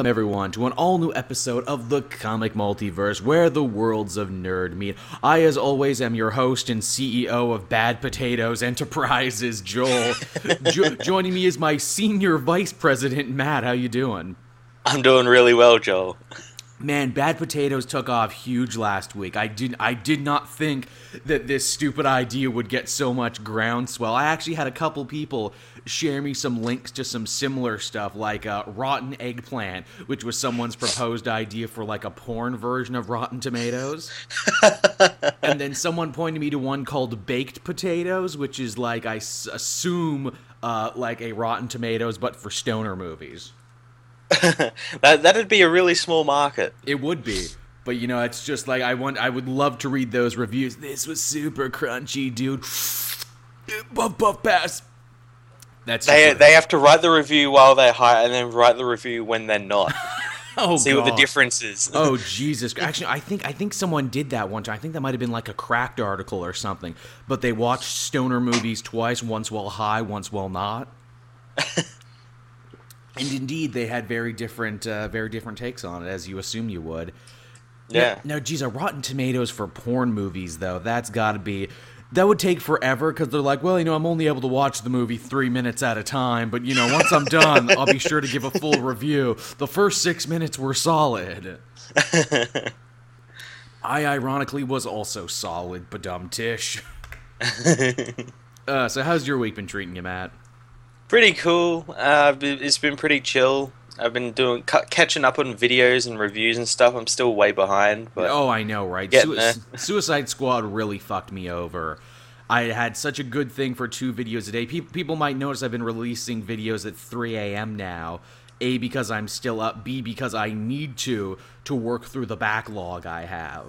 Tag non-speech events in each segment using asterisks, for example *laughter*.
Welcome everyone to an all new episode of the Comic Multiverse, where the worlds of nerd meet. I, as always, am your host and CEO of Bad Potatoes Enterprises, Joel. *laughs* jo- joining me is my senior vice president, Matt. How you doing? I'm doing really well, Joel. Man, Bad Potatoes took off huge last week. I did I did not think that this stupid idea would get so much groundswell. I actually had a couple people share me some links to some similar stuff like uh, Rotten Eggplant, which was someone's proposed idea for like a porn version of Rotten Tomatoes. *laughs* and then someone pointed me to one called Baked Potatoes, which is like I s- assume uh, like a Rotten Tomatoes but for stoner movies. *laughs* that that'd be a really small market. It would be. But you know, it's just like I want I would love to read those reviews. This was super crunchy, dude. Buff buff pass. That's They they have to write the review while they're high, and then write the review when they're not. *laughs* oh, See what the difference is. *laughs* Oh Jesus! *laughs* Actually, I think I think someone did that one time. I think that might have been like a cracked article or something. But they watched stoner movies twice, once while high, once while not. and indeed, they had very different, uh, very different takes on it, as you assume you would. yeah. Now, geez, a Rotten Tomatoes for porn movies, though, that's got to be. That would take forever because they're like, well, you know, I'm only able to watch the movie three minutes at a time, but, you know, once I'm done, I'll be sure to give a full review. The first six minutes were solid. *laughs* I, ironically, was also solid, but dumb tish. *laughs* uh, so, how's your week been treating you, Matt? Pretty cool. Uh, it's been pretty chill. I've been doing cu- catching up on videos and reviews and stuff. I'm still way behind, but oh, I know, right? Sui- *laughs* Suicide Squad really fucked me over. I had such a good thing for two videos a day. Pe- people might notice I've been releasing videos at 3 a.m. now. A, because I'm still up. B, because I need to to work through the backlog I have.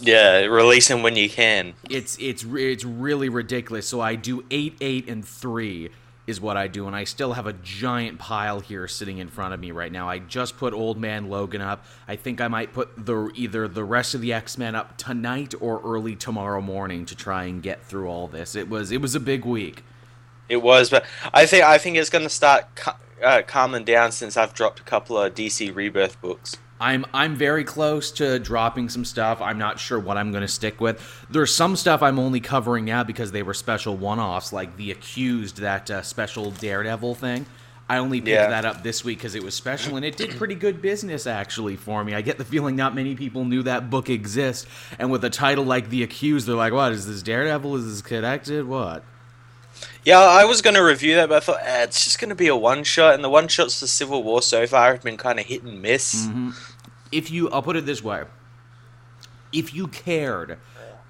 yeah, release them when you can. It's it's it's really ridiculous. So I do eight, eight, and three is what I do, and I still have a giant pile here sitting in front of me right now. I just put Old Man Logan up. I think I might put the either the rest of the X Men up tonight or early tomorrow morning to try and get through all this. It was it was a big week. It was, but I think I think it's gonna start ca- uh, calming down since I've dropped a couple of DC Rebirth books. I'm I'm very close to dropping some stuff. I'm not sure what I'm going to stick with. There's some stuff I'm only covering now because they were special one-offs, like the Accused, that uh, special Daredevil thing. I only picked Yeah. that up this week because it was special, and it did pretty good business actually for me. I get the feeling not many people knew that book exists, and with a title like The Accused, they're like, "What is this Daredevil? Is this connected? What?" Yeah, I was going to review that, but I thought eh, it's just going to be a one shot, and the one shots for Civil War so far have been kind of hit and miss. Mm-hmm. if you I'll put it this way. If you cared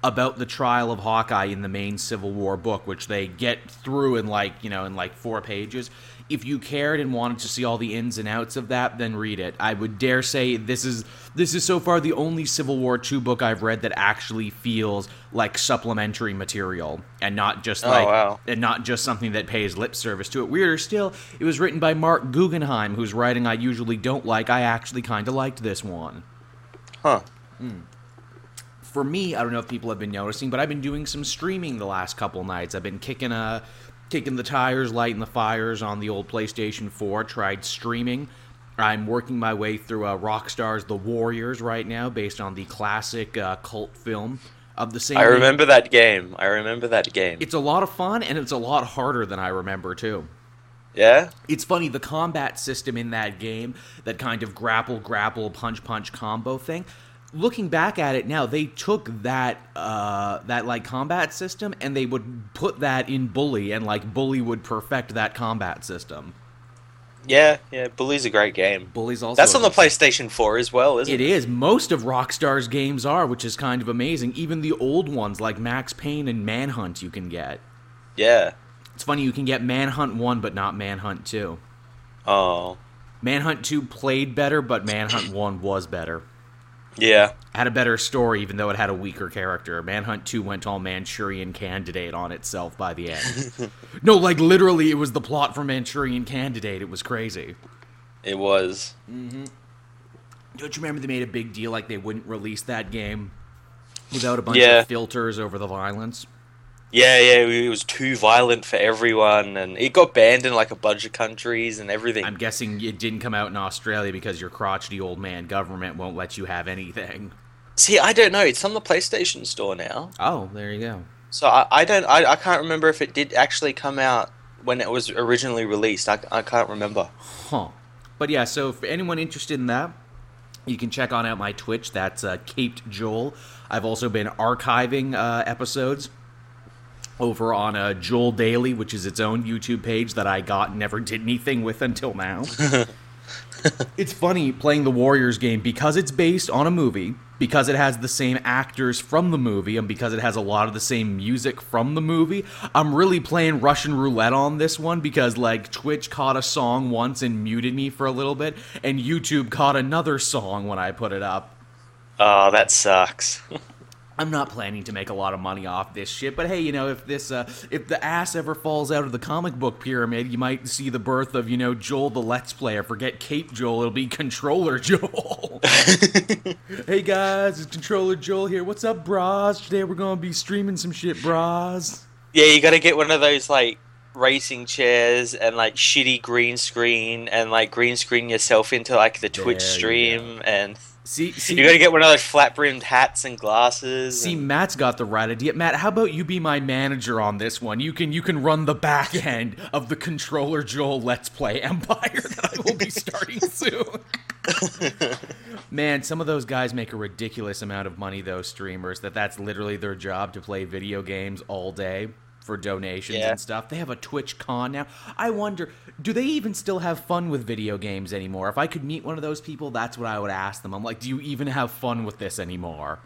about the trial of Hawkeye in the main Civil War book, which they get through in like, you know, in like 4 pages, if you cared and wanted to see all the ins and outs of that, then read it. I would dare say this is this is so far the only Civil War 2 book I've read that actually feels like supplementary material and not just Oh, like wow. and not just something that pays lip service to it. Weirder still, it was written by Marc Guggenheim, whose writing I usually don't like. I actually kind of liked this one. Huh. For me, I don't know if people have been noticing, but I've been doing some streaming the last couple nights. I've been kicking uh kicking the tires, lighting the fires on the old PlayStation 4. Tried streaming. I'm working my way through uh, Rockstar's The Warriors right now, based on the classic uh, cult film of the same. I name. remember that game. I remember that game. It's a lot of fun, and it's a lot harder than I remember too. yeah? It's funny the combat system in that game, that kind of grapple grapple punch punch combo thing. Looking back at it now, they took that uh, that like combat system and they would put that in Bully, and like Bully would perfect that combat system. Yeah, yeah. Bully's a great game. Bully's also That's on the PlayStation 4 as well, isn't It it? is. Most of Rockstar's games are, which is kind of amazing. Even the old ones like Max Payne and Manhunt, you can get. Yeah. It's funny you can get Manhunt one, but not Manhunt two. Oh. Manhunt two played better, but Manhunt one was better. Yeah. had a better story, even though it had a weaker character. Manhunt 2 went all Manchurian Candidate on itself by the end. *laughs* no, like literally, it was the plot for Manchurian Candidate. It was crazy. It was. Mm-hmm. Don't you remember they made a big deal like they wouldn't release that game without a bunch Yeah. of filters over the violence? Yeah, yeah, it was too violent for everyone, and it got banned in like a bunch of countries and everything. I'm guessing it didn't come out in Australia because your crotchety old man government won't let you have anything. See, I don't know. It's on the PlayStation Store now, Oh, there you go. so I, I don't. I, I can't remember if it did actually come out when it was originally released. I, I can't remember. Huh. But yeah, so for anyone interested in that, you can check on out my Twitch. That's uh, Caped Joel. I've also been archiving uh, episodes over on uh, Joel Daily, which is its own YouTube page that I got and never did anything with until now. *laughs* it's funny playing the Warriors game because it's based on a movie, because it has the same actors from the movie, and because it has a lot of the same music from the movie. I'm really playing Russian roulette on this one because, like, Twitch caught a song once and muted me for a little bit, and YouTube caught another song when I put it up. Oh, that sucks. *laughs* I'm not planning to make a lot of money off this shit, but hey, you know, if this, uh, if the ass ever falls out of the comic book pyramid, you might see the birth of, you know, Joel the Let's Player. Forget Cape Joel, it'll be Controller *laughs* Joel. *laughs* hey guys, it's Controller Joel here. What's up, bras? Today we're gonna be streaming some shit, bras. yeah, you got to get one of those like racing chairs and like shitty green screen and like green screen yourself into like the Twitch There stream and See, see, you got to get one of those flat brimmed hats and glasses. See, and- Matt's got the right idea. Matt, how about you be my manager on this one? You can you can run the back end of the controller Joel Let's Play empire that I will be *laughs* starting soon. *laughs* Man, some of those guys make a ridiculous amount of money. Those streamers that that's literally their job to play video games all day for donations Yeah. and stuff. They have a Twitch con now. I wonder, do they even still have fun with video games anymore? If I could meet one of those people, that's what I would ask them. I'm like, do you even have fun with this anymore?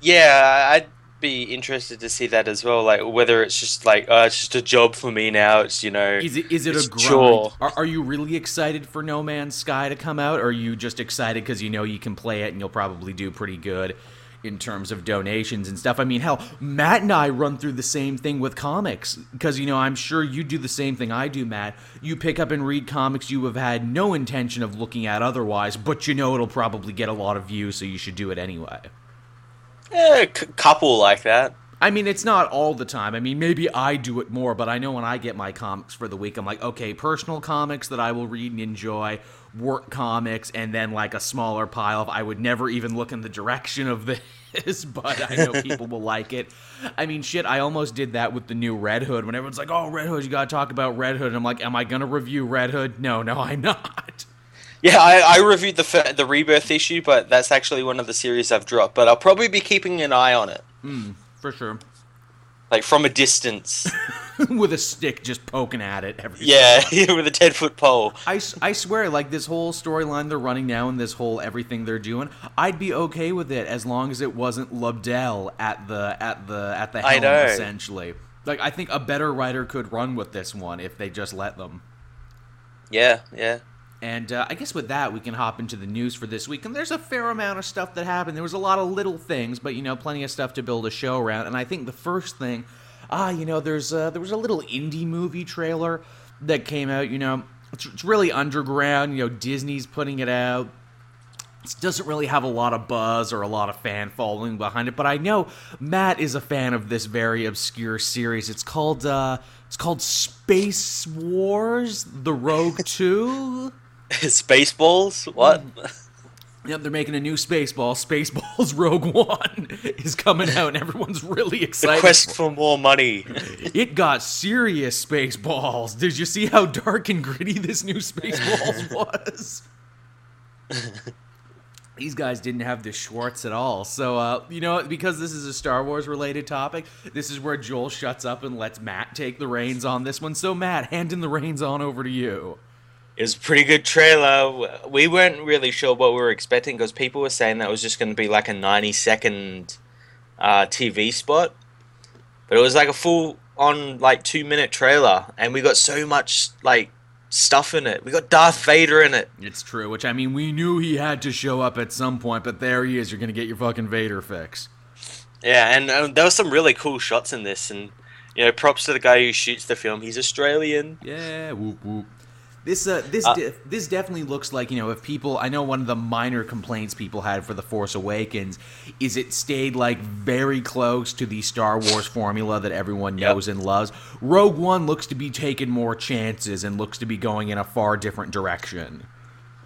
yeah, I'd be interested to see that as well. Like whether it's just like uh, it's just a job for me now. It's you know Is it is it a grind? Are, are you really excited for No Man's Sky to come out, or are you just excited because you know you can play it and you'll probably do pretty good in terms of donations and stuff? I mean, hell, Matt and I run through the same thing with comics because you know I'm sure you do the same thing I do, Matt. You pick up and read comics you have had no intention of looking at otherwise, but you know it'll probably get a lot of views, so you should do it anyway. yeah, a c- couple like that. I mean, it's not all the time. I mean, maybe I do it more, but I know when I get my comics for the week, I'm like, okay, personal comics that I will read and enjoy, work comics, and then like a smaller pile of I would never even look in the direction of *laughs* this, but I know people will like it. I mean, shit, I almost did that with the new Red Hood when everyone's like, oh, Red Hood, you gotta talk about Red Hood. And I'm like, am I gonna review Red Hood? No, no, *laughs* I'm not. Yeah, I, I reviewed the the rebirth issue, but that's actually one of the series I've dropped. But I'll probably be keeping an eye on it, Hmm, For sure. Like from a distance. *laughs* with a stick just poking at it every yeah, *laughs* with a ten foot pole. I, I swear, like this whole storyline they're running now and this whole everything they're doing, I'd be okay with it as long as it wasn't Lobdell at the at the at the I helm. know. Essentially, like I think a better writer could run with this one if they just let them. Yeah, yeah. And uh, I guess with that, we can hop into the news for this week. And there's a fair amount of stuff that happened. There was a lot of little things, but you know, plenty of stuff to build a show around. And I think the first thing, ah, you know, there's uh, there was a little indie movie trailer that came out. You know, it's, it's really underground. You know, Disney's putting it out. It doesn't really have a lot of buzz or a lot of fan following behind it, but I know Matt is a fan of this very obscure series. It's called uh, it's called Space Wars: The Rogue *laughs* Two. *laughs* Spaceballs? What? Yep, they're making a new Spaceball. Spaceballs *laughs* Rogue One *laughs* is coming out, and everyone's really the excited. quest for more money. It got serious Spaceballs. Did you see how dark and gritty this new Spaceballs was? These guys didn't have the Schwartz at all. So, uh, you know, because this is a Star Wars related topic, this is where Joel shuts up and lets Matt take the reins on this one. So, Matt, handing the reins on over to you. It was a pretty good trailer. We weren't really sure what we were expecting because people were saying that was just going to be like a 90 second uh, TV spot. But it was like a full on like two minute trailer, and we got so much like stuff in it. We got Darth Vader in it. It's true, which I mean, we knew he had to show up at some point, but there he is. You're going to get your fucking Vader fix. Yeah, and um, there were some really cool shots in this, and you know, props to the guy who shoots the film. He's Australian. Yeah, whoop whoop. This uh, this Uh, de- this definitely looks like you know if people I know one of the minor complaints people had for the Force Awakens is it stayed like very close to the Star Wars formula that everyone Yep. knows and loves. Rogue One looks to be taking more chances and looks to be going in a far different direction.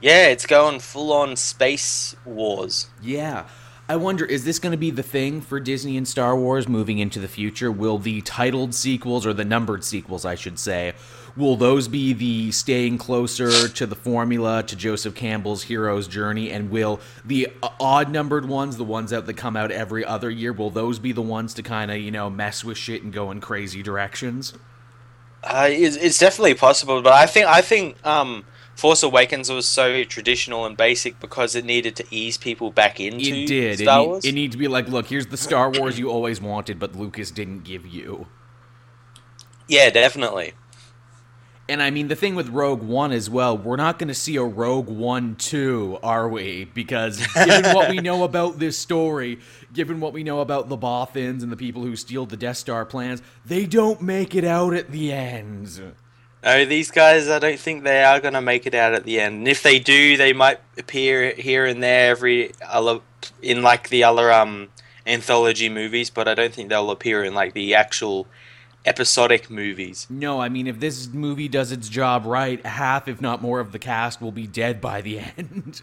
Yeah, it's going full on space wars. Yeah. I wonder, is this going to be the thing for Disney and Star Wars moving into the future? Will the titled sequels, or the numbered sequels, I should say, will those be the staying closer to the formula, to Joseph Campbell's hero's journey? And will the odd numbered ones, the ones that, that come out every other year, will those be the ones to kind of, you know, mess with shit and go in crazy directions? Uh, it's, it's definitely possible, but I think I think um, Force Awakens was so traditional and basic because it needed to ease people back into It did. Star it, need- Wars. it needs to be like, look, here's the Star Wars you always wanted, but Lucas didn't give you. yeah, definitely. And I mean, the thing with Rogue One as well, we're not going to see a Rogue One 2, are we? Because given what we know *laughs* about this story, given what we know about the Bothans and the people who steal the Death Star plans, they don't make it out at the end. No, these guys, I don't think they are going to make it out at the end. And if they do, they might appear here and there every other in like the other um anthology movies, but I don't think they'll appear in like the actual episodic movies. No, I mean, if this movie does its job right, half, if not more, of the cast will be dead by the *laughs* end.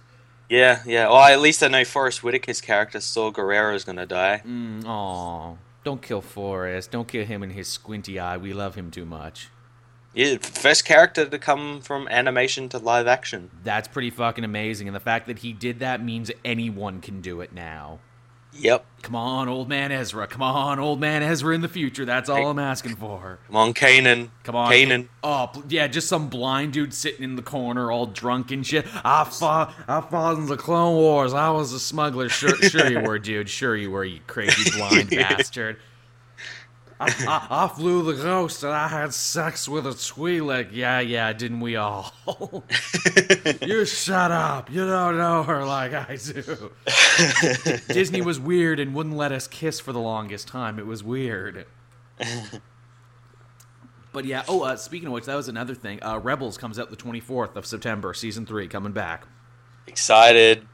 Yeah, yeah. Well, at least I know Forest Whitaker's character Saw Gerrera is going to die. Mm, Aw, don't kill Forest. Don't kill him and his squinty eye. We love him too much. Yeah, first character to come from animation to live action. That's pretty fucking amazing. And the fact that he did that means anyone can do it now. Yep. Come on, old man Ezra. Come on, old man Ezra in the future. That's all I'm asking for. Come on, Kanan. Come on. Kanan. Oh, yeah, just some blind dude sitting in the corner all drunk and shit. I fought, I fought in the Clone Wars. I was a smuggler. Sure, sure you were, dude. Sure you were, you crazy blind *laughs* bastard. I, I, I flew the ghost and I had sex with a Twi'lek. Yeah, yeah, didn't we all? *laughs* you shut up. You don't know her like I do. *laughs* Disney was weird and wouldn't let us kiss for the longest time. It was weird. But yeah, oh, uh, speaking of which, that was another thing. Uh, Rebels comes out the 24th of September, season three, coming back. Excited.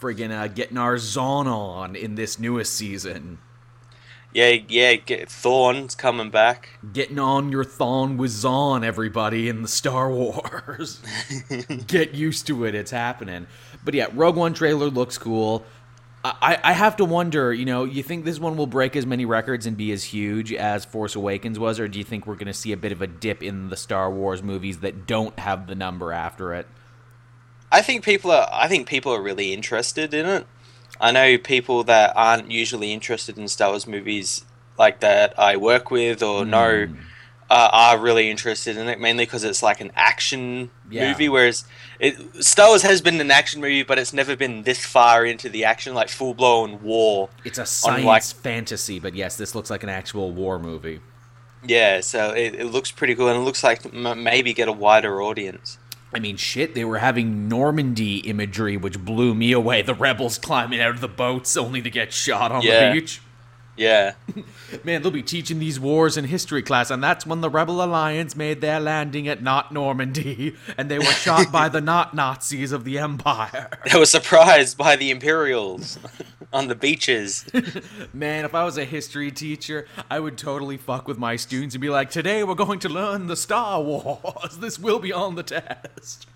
Friggin' uh, getting our Zon on in this newest season. Yeah, yeah. Get, Thrawn's coming back. Getting on your thon with Zon, everybody, in the Star Wars. *laughs* Get used to it, it's happening. But yeah, Rogue One trailer looks cool. I, I have to wonder, you know, you think this one will break as many records and be as huge as Force Awakens was, or do you think we're going to see a bit of a dip in the Star Wars movies that don't have the number after it? I think people are. I think people are really interested in it. I know people that aren't usually interested in Star Wars movies, like that I work with or know, Hmm. uh, are really interested in it. Mainly because it's like an action Yeah. movie, whereas it, Star Wars has been an action movie, but it's never been this far into the action, like full blown war. It's a science Unlike- fantasy, but yes, this looks like an actual war movie. Yeah, so it, it looks pretty cool, and it looks like m- maybe get a wider audience. I mean, shit, they were having Normandy imagery, which blew me away. The rebels climbing out of the boats only to get shot on Yeah. the beach. Yeah, *laughs* Man, they'll be teaching these wars in history class, and that's when the Rebel Alliance made their landing at not Normandy, *laughs* and they were shot by the not Nazis of the Empire. *laughs* they were surprised by the Imperials on the beaches. Man, if I was a history teacher, I would totally fuck with my students and be like, today we're going to learn the Star Wars. This will be on the test.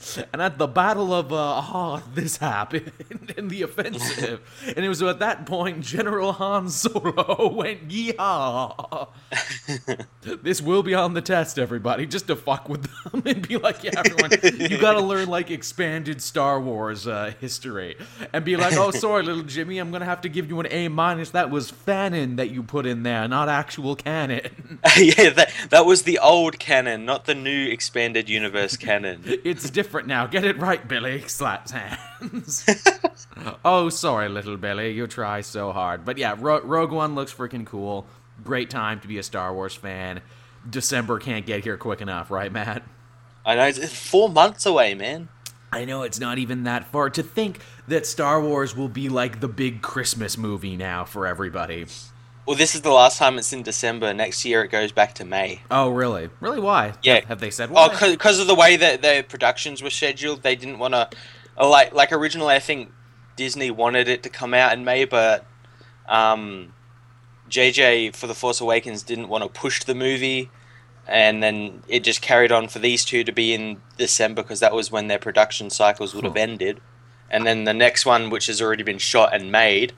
*laughs* and at the Battle of uh, Hoth, *laughs* this happened *laughs* in the offensive. and it was at that point General Han Solo went, yeehaw. this will be on the test, everybody, just to fuck with them and be like, yeah, everyone, you gotta learn like expanded Star Wars uh, history. And be like, oh, sorry, little Jimmy, I'm gonna have to give you an A minus. That was fanon that you put in there, not actual canon. yeah, that, that was the old canon, not the new expanded universe canon. It's different now. Get it right, Billy. Slaps hands. *laughs* oh, sorry, little Billy. You try so hard. But yeah, Ro- Rogue One looks freaking cool. Great time to be a Star Wars fan. December can't get here quick enough, right, Matt? I know, it's four months away, man. I know it's not even that far. To think that Star Wars will be like the big Christmas movie now for everybody. Well, this is the last time it's in December. Next year it goes back to May. Oh, really? Really? Why? Yeah. Have they said why? Oh, because of the way that their productions were scheduled, they didn't want to. Like, like originally, I think Disney wanted it to come out in May, but um, JJ for the Force Awakens didn't want to push the movie, and then it just carried on for these two to be in December because that was when their production cycles would have Huh. ended, and then the next one, which has already been shot and made,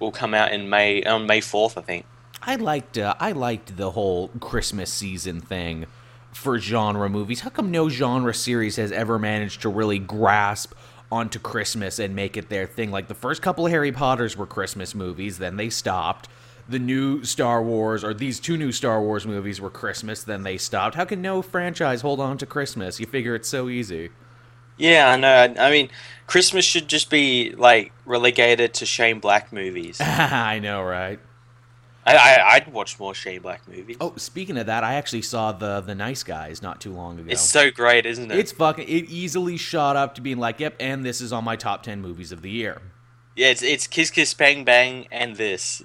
will come out in May on May fourth, I think. I liked uh, I liked the whole Christmas season thing for genre movies. How come no genre series has ever managed to really grasp onto Christmas and make it their thing? Like the first couple of Harry Potters were Christmas movies, then they stopped. The new Star Wars or these two new Star Wars movies were Christmas, then they stopped. How can no franchise hold on to Christmas? You figure it's so easy. Yeah, I know. I mean, Christmas should just be like relegated to Shane Black movies. I, *laughs* I know, right? I I'd watch more Shane Black movies. Oh, speaking of that, I actually saw the the Nice Guys not too long ago. it's so great, isn't it? It's fucking. It easily shot up to being like, yep, and this is on my top ten movies of the year. yeah, it's it's Kiss Kiss Bang Bang and this.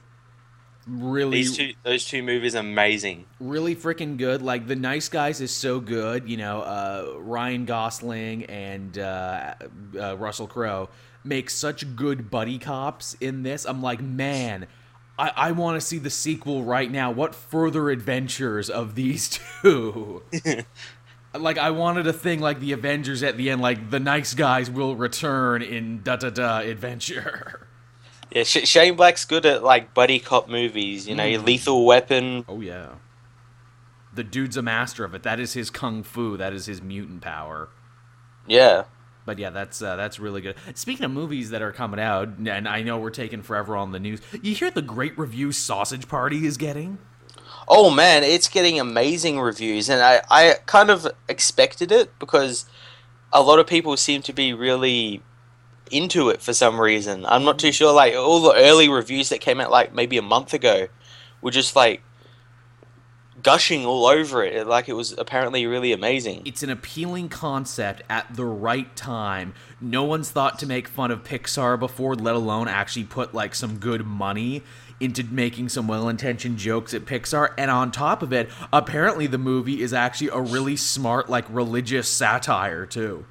Really, These two those two movies amazing. really freaking good. Like the Nice Guys is so good. You know, uh, Ryan Gosling and uh, uh, Russell Crowe make such good buddy cops in this. I'm like, man. I, I want to see the sequel right now. What further adventures of these *laughs* two? *laughs* like I wanted a thing like the Avengers at the end, like the nice guys will return in da da da adventure. *laughs* Yeah, Sh- Shane Black's good at like buddy cop movies. You know, Mm. Lethal Weapon. Oh yeah. The dude's a master of it. That is his kung fu. That is his mutant power. Yeah. But yeah, that's uh, that's really good. Speaking of movies that are coming out, and I know we're taking forever on the news. You hear the great review Sausage Party is getting? Oh man, it's getting amazing reviews, and I I kind of expected it because a lot of people seem to be really into it for some reason. I'm not too sure. Like all the early reviews that came out like maybe a month ago were just like gushing all over it. Like it was apparently really amazing. It's an appealing concept at the right time. No one's thought to make fun of Pixar before, let alone actually put like some good money into making some well-intentioned jokes at Pixar. And on top of it, apparently the movie is actually a really smart like religious satire too.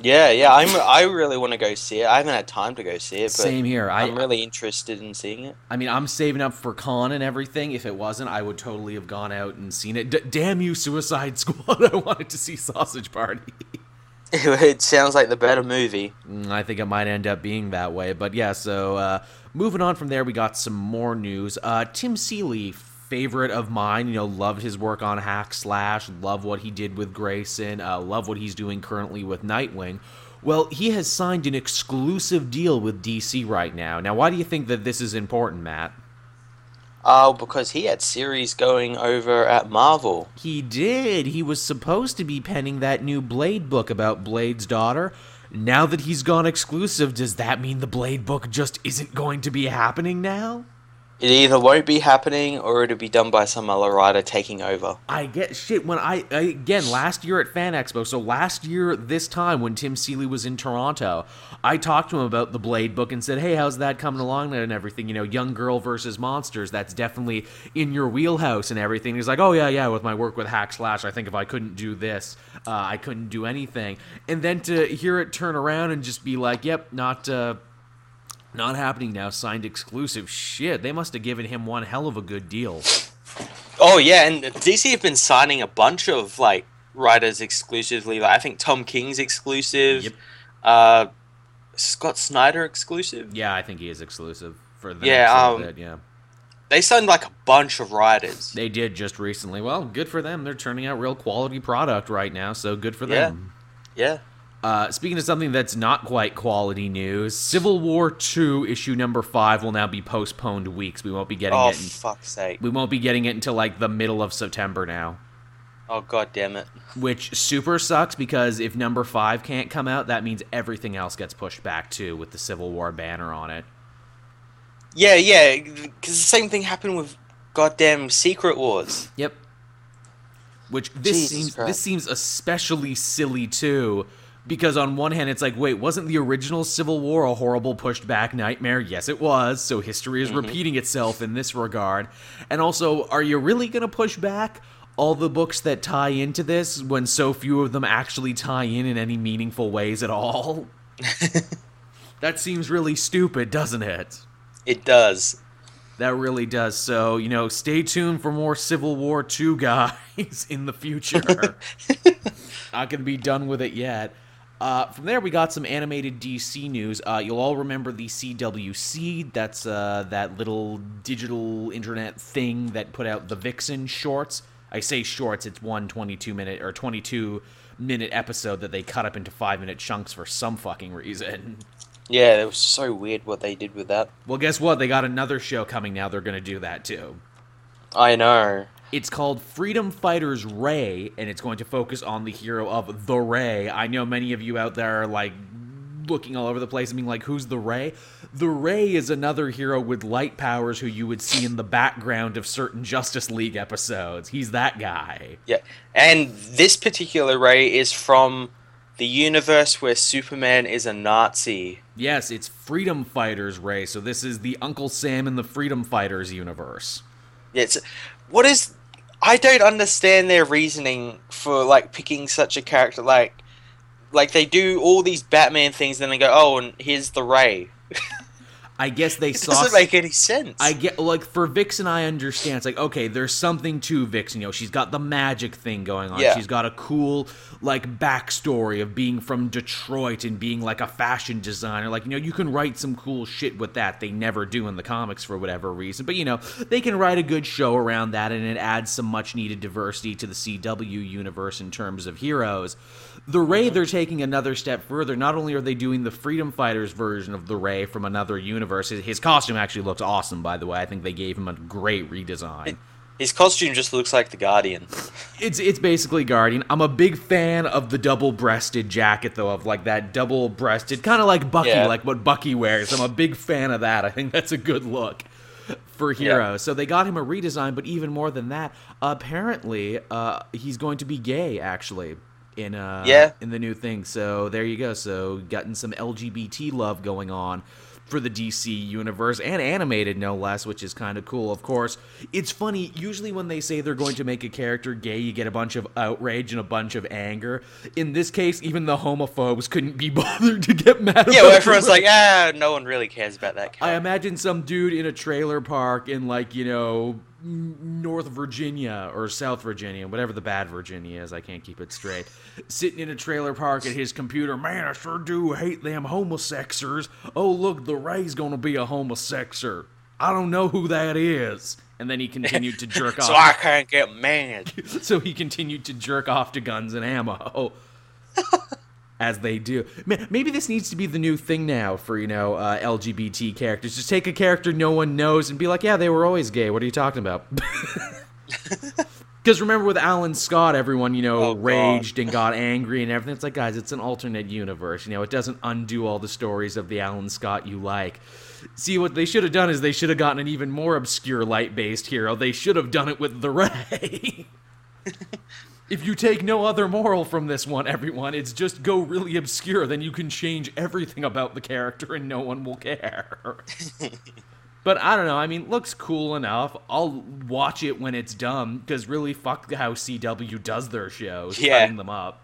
Yeah, yeah. I'm I really want to go see it. I haven't had time to go see it, but Same here. I I'm really interested in seeing it. I mean, I'm saving up for con and everything. If it wasn't, I would totally have gone out and seen it. D- damn you, Suicide *laughs* Squad! I wanted to see Sausage Party. *laughs* it sounds like the better movie. Mm, I think it might end up being that way. But yeah, so uh, moving on from there, we got some more news. Uh, Tim Seeley, favorite of mine, you know, loved his work on Hack Slash, love what he did with Grayson, uh, love what he's doing currently with Nightwing. Well, he has signed an exclusive deal with DC right now. Now, why do you think that this is important, Matt? Oh, because he had series going over at Marvel. He did. He was supposed to be penning that new Blade book about Blade's daughter. Now that he's gone exclusive, does that mean the Blade book just isn't going to be happening now? It either won't be happening or it'll be done by some other writer taking over. I get shit when I, I again last year at Fan Expo. So last year this time when Tim Seeley was in Toronto, I talked to him about the Blade book and said, "Hey, how's that coming along and everything? You know, young girl versus monsters. That's definitely in your wheelhouse and everything." He's like, "Oh yeah, yeah. With my work with Hack Slash, I think if I couldn't do this, uh, I couldn't do anything." And then to hear it turn around and just be like, "Yep, not." Uh, not happening now. Signed exclusive. Shit, they must have given him one hell of a good deal. Oh yeah, and DC have been signing a bunch of like writers exclusively. Like I think Tom King's exclusive. Yep. Uh, Scott Snyder exclusive. Yeah, I think he is exclusive for the Yeah, um, bit. Yeah, They signed like a bunch of writers. they did just recently. Well, good for them. They're turning out real quality product right now, so good for Yeah. them. Yeah. Uh, speaking of something that's not quite quality news, Civil War Two issue number five will now be postponed weeks. We won't be getting Oh it. In, fuck's sake. we won't be getting it until like the middle of September now. Oh god damn it. Which super sucks because if number five can't come out, that means everything else gets pushed back too, with the Civil War banner on it. Yeah, yeah. Because the same thing happened with goddamn Secret Wars. Yep. Which this Jesus seems Christ. this seems especially silly too, because on one hand it's like wait wasn't the original civil war a horrible pushed back nightmare? Yes it was. So history is mm-hmm. repeating itself in this regard. And also are you really going to push back all the books that tie into this when so few of them actually tie in in any meaningful ways at all? *laughs* That seems really stupid doesn't it? It does. that really does. So you know stay tuned for more civil war 2 guys *laughs* in the future. *laughs* Not gonna be done with it yet. Uh, from there, we got some animated DC news. Uh, you'll all remember the CW Seed. That's uh, that little digital internet thing that put out the Vixen shorts. I say shorts. It's one 22 minute or 22 minute episode that they cut up into five minute chunks for some fucking reason. Yeah, it was so weird what they did with that. Well, guess what? They got another show coming now. They're gonna do that too. I know. It's called Freedom Fighters Ray, and it's going to focus on the hero of the Ray. I know many of you out there are like looking all over the place and being like, who's the Ray? The Ray is another hero with light powers who you would see in the background of certain Justice League episodes. He's that guy. Yeah, and this particular Ray is from the universe where Superman is a Nazi. Yes, it's Freedom Fighters Ray, so this is the Uncle Sam in the Freedom Fighters universe. Yeah, it's what is I don't understand their reasoning for like picking such a character like like they do all these Batman things and then they go, "Oh, and here's the Ray." *laughs* I guess they saw It saw doesn't make any sense. I get like for Vixen, I understand. It's like okay, there's something to Vixen. You know, she's got the magic thing going on. Yeah. She's got a cool like backstory of being from Detroit and being like a fashion designer. Like you know, you can write some cool shit with that. They never do in the comics for whatever reason. But you know, they can write a good show around that, and it adds some much needed diversity to the CW universe in terms of heroes. The Ray, they're taking another step further. Not only are they doing the Freedom Fighters version of the Ray from another universe, his, his costume actually looks awesome, by the way. I think they gave him a great redesign. His costume just looks like the Guardian. *laughs* It's it's basically Guardian. I'm a big fan of the double-breasted jacket, though, of like that double-breasted, kind of like Bucky, Yeah. like what Bucky wears. I'm a big fan of that. I think that's a good look for Hero. So they got him a redesign, but even more than that, apparently, uh, he's going to be gay. Actually, in uh, Yeah. in the new thing. So there you go. So gotten some LGBT love going on for the DC universe and animated no less, which is kind of cool. Of course, it's funny. Usually when they say they're going to make a character gay, you get a bunch of outrage and a bunch of anger. In this case, even the homophobes couldn't be *laughs* bothered to get mad. Yeah, well, everyone's like, ah, no one really cares about that I imagine some dude in a trailer park in like you know North Virginia or South Virginia, whatever the bad Virginia is. I can't keep it straight. Sitting in a trailer park at his computer. Man, I sure do hate them homosexers. Oh look, the Ray's gonna be a homosexer. I don't know who that is. And then he continued to jerk *laughs* off. so I can't get mad. *laughs* So he continued to jerk off to guns and ammo. *laughs* As they do. Maybe this needs to be the new thing now for, you know, uh, LGBT characters. Just take a character no one knows and be like, yeah, they were always gay. What are you talking about? *laughs* Because remember with Alan Scott, everyone, you know, Oh, God. raged and got angry and everything. It's like, guys, it's an alternate universe. You know, it doesn't undo all the stories of the Alan Scott you like. See, what they should have done is they should have gotten an even more obscure light based hero. They should have done it with the Ray. *laughs* if you take no other moral from this one, everyone, it's just go really obscure. Then you can change everything about the character and no one will care. *laughs* But I don't know. I mean, looks cool enough. I'll watch it when it's done because really, fuck how CW does their shows, Yeah. cutting them up.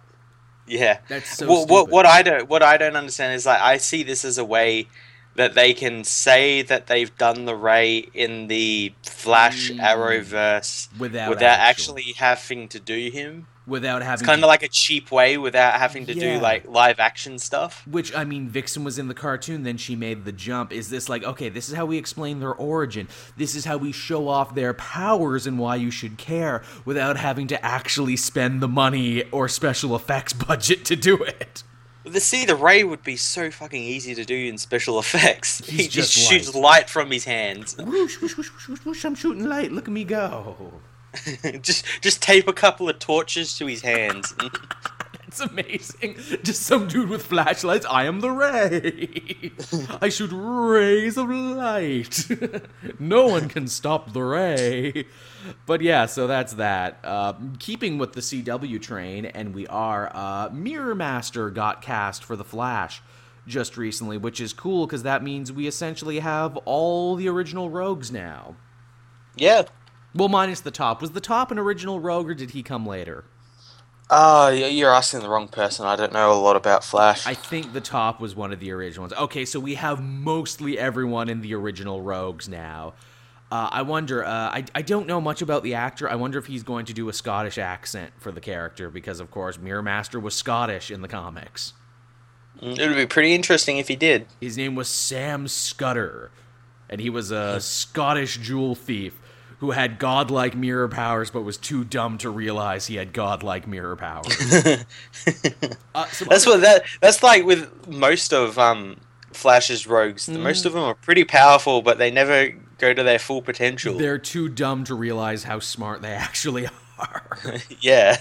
Yeah. That's so what, what what I don't what I don't understand is like I see this as a way that they can say that they've done the Ray in the Flash Mm. Arrowverse Without without actual- actually having to do him. Without having It's kind of like a cheap way without having to Yeah. do like live action stuff. Which I mean, Vixen was in the cartoon, then she made the jump. Is this like okay? This is how we explain their origin. This is how we show off their powers and why you should care, without having to actually spend the money or special effects *laughs* budget to do it. The see the Ray would be so fucking easy to do in special effects. He's he just, just shoots light. light from his hands. Whoosh, whoosh, whoosh, whoosh, whoosh, whoosh, I'm shooting light. Look at me go. *laughs* just just tape a couple of torches to his hands. *laughs* It's amazing. Just some dude with flashlights. I am the ray. I shoot rays of light. no one can stop the ray. But yeah, so that's that. Uh, keeping with the CW train, and we are, uh, Mirror Master got cast for The Flash just recently, which is cool because that means we essentially have all the original rogues now. Yeah. Well, minus the top. Was the top an original rogue or did he come later? Oh, you're asking the wrong person. I don't know a lot about Flash. I think the top was one of the original ones. Okay, so we have mostly everyone in the original rogues now. Uh, I wonder. Uh, I I don't know much about the actor. I wonder if he's going to do a Scottish accent for the character because, of course, Mirror Master was Scottish in the comics. Mm, it would be pretty interesting if he did. His name was Sam Scudder, and he was a Scottish jewel thief who had godlike mirror powers but was too dumb to realize he had godlike mirror powers. *laughs* uh, that's what that that's like with most of um, Flash's rogues. Mm. Most of them are pretty powerful, but they never go to their full potential. They're too dumb to realize how smart they *laughs* actually are. *laughs* yeah.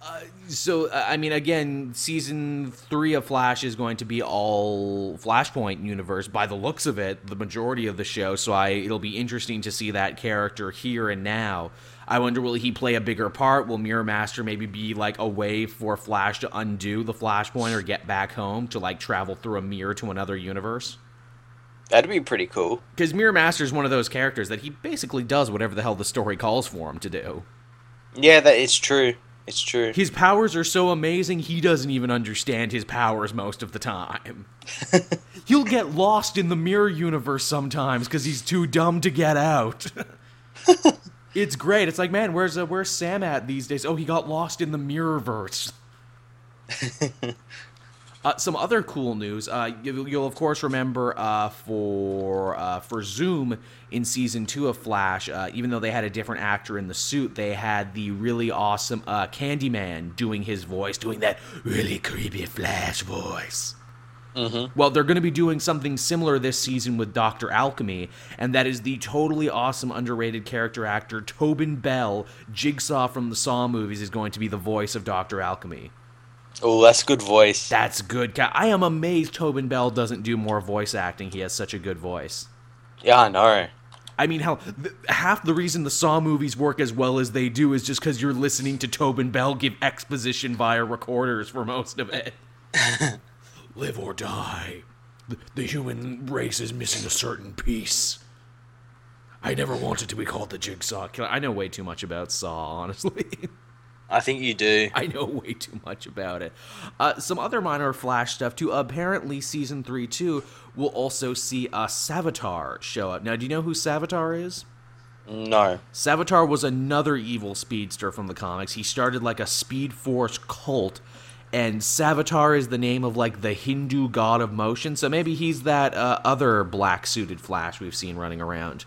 Uh, so uh, I mean, again, season three of Flash is going to be all Flashpoint universe by the looks of it, the majority of the show. So I, it'll be interesting to see that character here and now. I wonder will he play a bigger part? Will Mirror Master maybe be like a way for Flash to undo the Flashpoint or get back home to like travel through a mirror to another universe? That'd be pretty cool. Because Mirror Master is one of those characters that he basically does whatever the hell the story calls for him to do. Yeah, that is true. It's true. His powers are so amazing, he doesn't even understand his powers most of the time. *laughs* He'll get lost in the mirror universe sometimes because he's too dumb to get out. *laughs* it's great. It's like, man, where's uh, where's Sam at these days? Oh, he got lost in the mirrorverse. *laughs* Uh, some other cool news. Uh, you, will of course remember uh, for uh, for Zoom in season two of Flash, uh, even though they had a different actor in the suit, they had the really awesome uh, Candyman doing his voice, doing that really creepy Flash voice. Mm-hmm. Well, they're going to be doing something similar this season with Doctor Alchemy, and that is the totally awesome, underrated character actor Tobin Bell, Jigsaw from the Saw movies, is going to be the voice of Doctor Alchemy. Oh, that's good voice. That's good. I am amazed Tobin Bell doesn't do more voice acting. He has such a good voice. Yeah, I know. I mean, hell, th- half the reason the Saw movies work as well as they do is just because you're listening to Tobin Bell give exposition via recorders for most of it. *laughs* Live or die. The, the human race is missing a certain piece. I never wanted to be called the Jigsaw Killer. I know way too much about Saw, honestly. *laughs* I think you do. *laughs* I know way too much about it. Uh, some other minor Flash stuff too. Apparently, season three too will also see a Savitar show up. Now, do you know who Savitar is? No. Savitar was another evil speedster from the comics. He started like a Speed Force cult, and Savitar is the name of like the Hindu god of motion. So maybe he's that uh, other black suited Flash we've seen running around.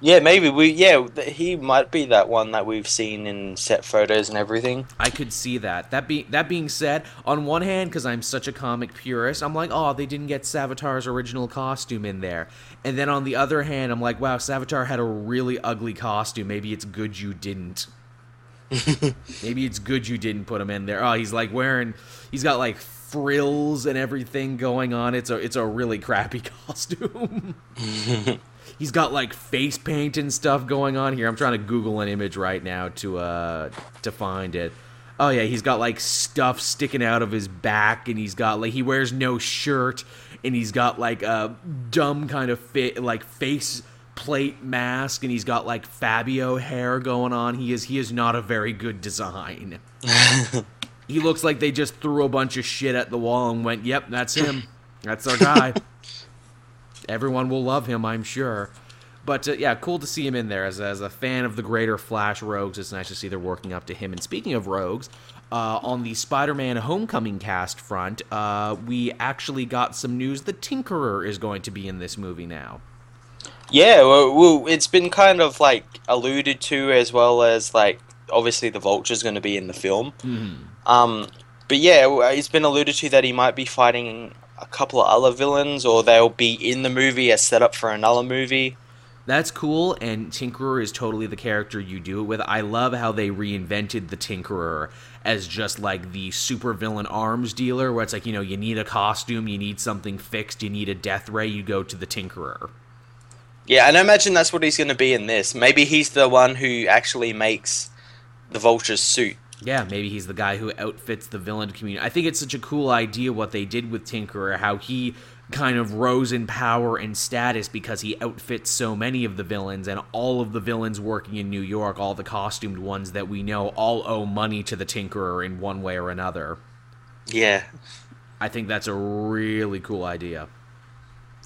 Yeah, maybe we. Yeah, he might be that one that we've seen in set photos and everything. I could see that. That being that being said, on one hand, because I'm such a comic purist, I'm like, oh, they didn't get Savitar's original costume in there. And then on the other hand, I'm like, wow, Savitar had a really ugly costume. Maybe it's good you didn't. *laughs* Maybe it's good you didn't put him in there. Oh, he's like wearing. He's got like frills and everything going on. It's a it's a really crappy *laughs* costume. *laughs* he's got like face paint and stuff going on here. I'm trying to Google an image right now to uh to find it. Oh yeah, he's got like stuff sticking out of his back, and he's got like he wears no shirt, and he's got like a dumb kind of fit like face plate mask, and he's got like Fabio hair going on. He is he is not a very good design. *laughs* he looks like they just threw a bunch of shit at the wall and went, "Yep, that's him. That's our guy." *laughs* everyone will love him, I'm sure. But uh, yeah, cool to see him in there as, as a fan of the greater Flash Rogues. It's nice to see they're working up to him. And speaking of Rogues, uh, on the Spider Man Homecoming cast front, uh, we actually got some news the Tinkerer is going to be in this movie now. Yeah, well, well it's been kind of like alluded to as well as like obviously the Vulture's going to be in the film. Mm-hmm. Um, but yeah, it's been alluded to that he might be fighting a couple of other villains, or they'll be in the movie as set up for another movie. That's cool, and Tinkerer is totally the character you do it with. I love how they reinvented the Tinkerer as just like the supervillain arms dealer, where it's like, you know, you need a costume, you need something fixed, you need a death ray, you go to the Tinkerer. Yeah, and I imagine that's what he's going to be in this. Maybe he's the one who actually makes the Vulture's suit. Yeah, maybe he's the guy who outfits the villain community. I think it's such a cool idea what they did with Tinkerer, how he kind of rose in power and status because he outfits so many of the villains, and all of the villains working in New York, all the costumed ones that we know, all owe money to the Tinkerer in one way or another. Yeah. I think that's a really cool idea.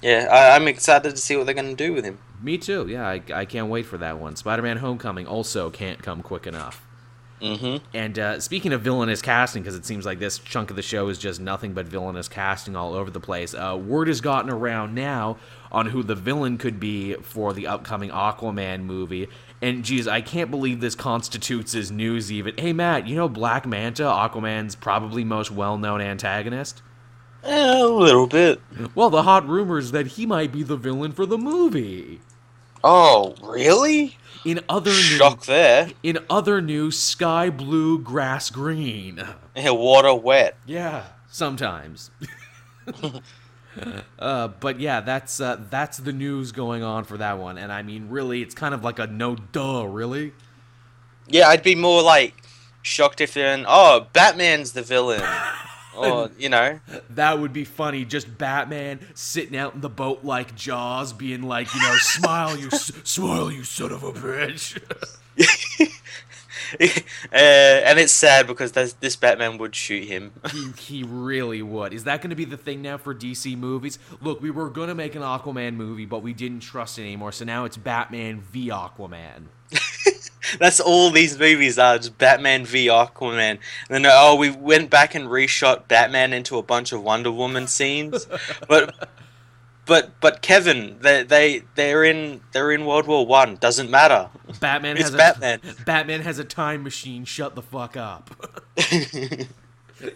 Yeah, I, I'm excited to see what they're going to do with him. Me too. Yeah, I, I can't wait for that one. Spider Man Homecoming also can't come quick enough. Mm-hmm. And uh, speaking of villainous casting, because it seems like this chunk of the show is just nothing but villainous casting all over the place, uh, word has gotten around now on who the villain could be for the upcoming Aquaman movie. And geez, I can't believe this constitutes as news even. Hey, Matt, you know Black Manta, Aquaman's probably most well known antagonist? Eh, a little bit. Well, the hot rumors that he might be the villain for the movie. Oh, really? In other Shock news, there. in other news, sky blue, grass green. Yeah, water wet. Yeah, sometimes. *laughs* uh, but yeah, that's uh, that's the news going on for that one, and I mean, really, it's kind of like a no duh, really. Yeah, I'd be more like shocked if they're in, oh, Batman's the villain. *laughs* or, you know. That would be funny. Just Batman sitting out in the boat like Jaws, being like, you know, smile, you s- *laughs* smile, you son of a bitch. *laughs* uh, and it's sad because this, Batman would shoot him. *laughs* he, he really would. Is that going to be the thing now for DC movies? Look, we were going to make an Aquaman movie, but we didn't trust it anymore, so now it's Batman v Aquaman. That's all these movies are, just Batman v Aquaman. And then, oh, we went back and reshot Batman into a bunch of Wonder Woman scenes. *laughs* but but but Kevin, they they they're in they're in World War One. Doesn't matter. Batman It's has Batman. a Batman has a time machine. Shut the fuck up. *laughs*